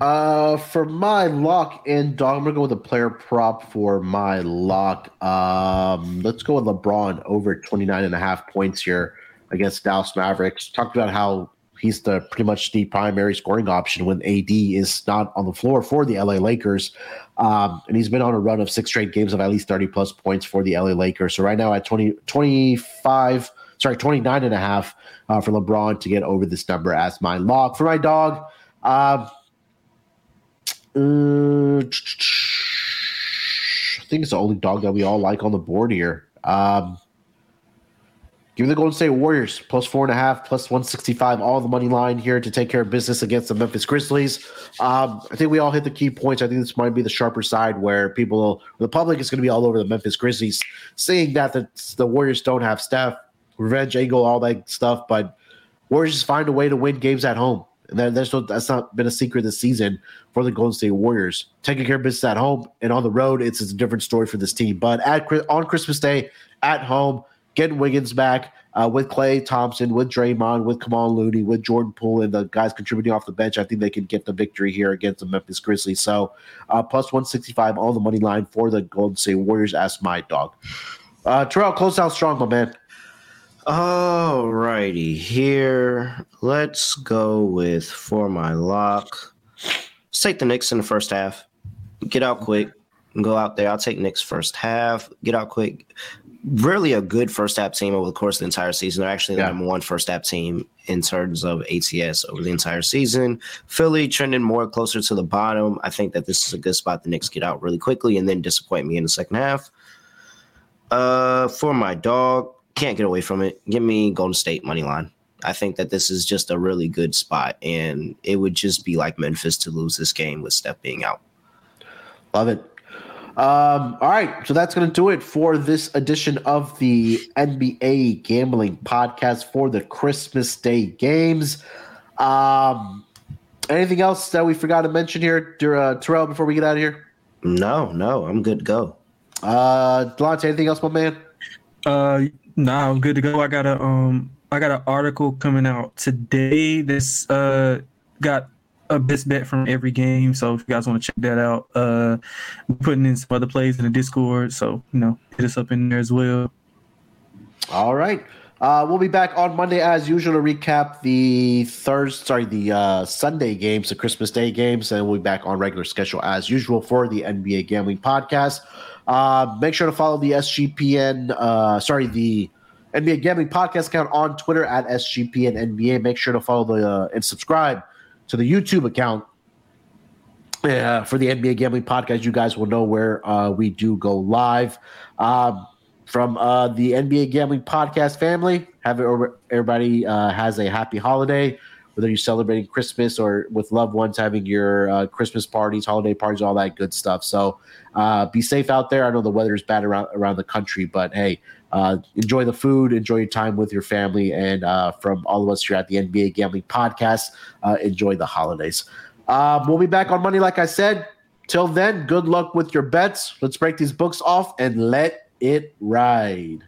Uh, for my lock and dog, I'm gonna go with a player prop for my lock. Um, let's go with LeBron over 29 and a half points here against Dallas Mavericks. Talked about how he's the pretty much the primary scoring option when AD is not on the floor for the LA Lakers. Um, and he's been on a run of six straight games of at least 30 plus points for the LA Lakers. So right now at 20, 25, sorry, 29 and a half uh, for LeBron to get over this number as my log. For my dog, um, uh, I think it's the only dog that we all like on the board here. Um, Give me the Golden State Warriors plus four and a half, plus 165, all the money line here to take care of business against the Memphis Grizzlies. Um, I think we all hit the key points. I think this might be the sharper side where people, the public is going to be all over the Memphis Grizzlies, seeing that the, the Warriors don't have Steph, revenge angle, all that stuff. But Warriors just find a way to win games at home. That, that's, that's not been a secret this season for the Golden State Warriors. Taking care of business at home and on the road, it's, it's a different story for this team. But at on Christmas Day, at home, getting Wiggins back uh, with Klay Thompson, with Draymond, with Kevon Looney, with Jordan Poole, and the guys contributing off the bench. I think they can get the victory here against the Memphis Grizzlies. So uh, plus 165 on the money line for the Golden State Warriors as my dog. Uh, Terrell, close out strong, my man.
All righty, here. Let's go with for my lock. Let's take the Knicks in the first half. Get out quick. Go out there. I'll take Knicks first half. Get out quick really a good first half team over the course of the entire season. They're actually the yeah. number one first half team in terms of ATS over the entire season. Philly trending more closer to the bottom. I think that this is a good spot the Knicks get out really quickly and then disappoint me in the second half. Uh, for my dog, can't get away from it. Give me Golden State money line. I think that this is just a really good spot, and it would just be like Memphis to lose this game with Steph being out.
Love it. Um, all right, so that's going to do it for this edition of the NBA Gambling Podcast for the Christmas Day games. Um, anything else that we forgot to mention here, uh, Terrell, before we get out of here?
No, no, I'm good to go.
Uh, Delonte, anything else, my man?
Uh, no, nah, I'm good to go. I got a um, I got an article coming out today. This uh got a best bet from every game. So if you guys want to check that out, uh, we're putting in some other plays in the Discord. So you know, hit us up in there as well.
All right. Uh, we'll be back on Monday as usual to recap the Thursday, sorry, the uh, Sunday games, the Christmas Day games, and we'll be back on regular schedule as usual for the NBA Gambling Podcast. Uh, make sure to follow the SGPN, uh, sorry, the NBA Gambling Podcast account on Twitter at SGPN NBA. Make sure to follow the uh, and subscribe to the YouTube account uh, for the NBA Gambling Podcast. You guys will know where uh, we do go live. Um, from uh, the NBA Gambling Podcast family, have it, everybody uh, has a happy holiday. Whether you're celebrating Christmas or with loved ones, having your uh, Christmas parties, holiday parties, all that good stuff. So uh, be safe out there. I know the weather is bad around around the country, but hey, uh, enjoy the food, enjoy your time with your family, and uh, from all of us here at the NBA Gambling Podcast, uh, enjoy the holidays. Um, we'll be back on Monday, like I said. Till then, good luck with your bets. Let's break these books off and let it ride.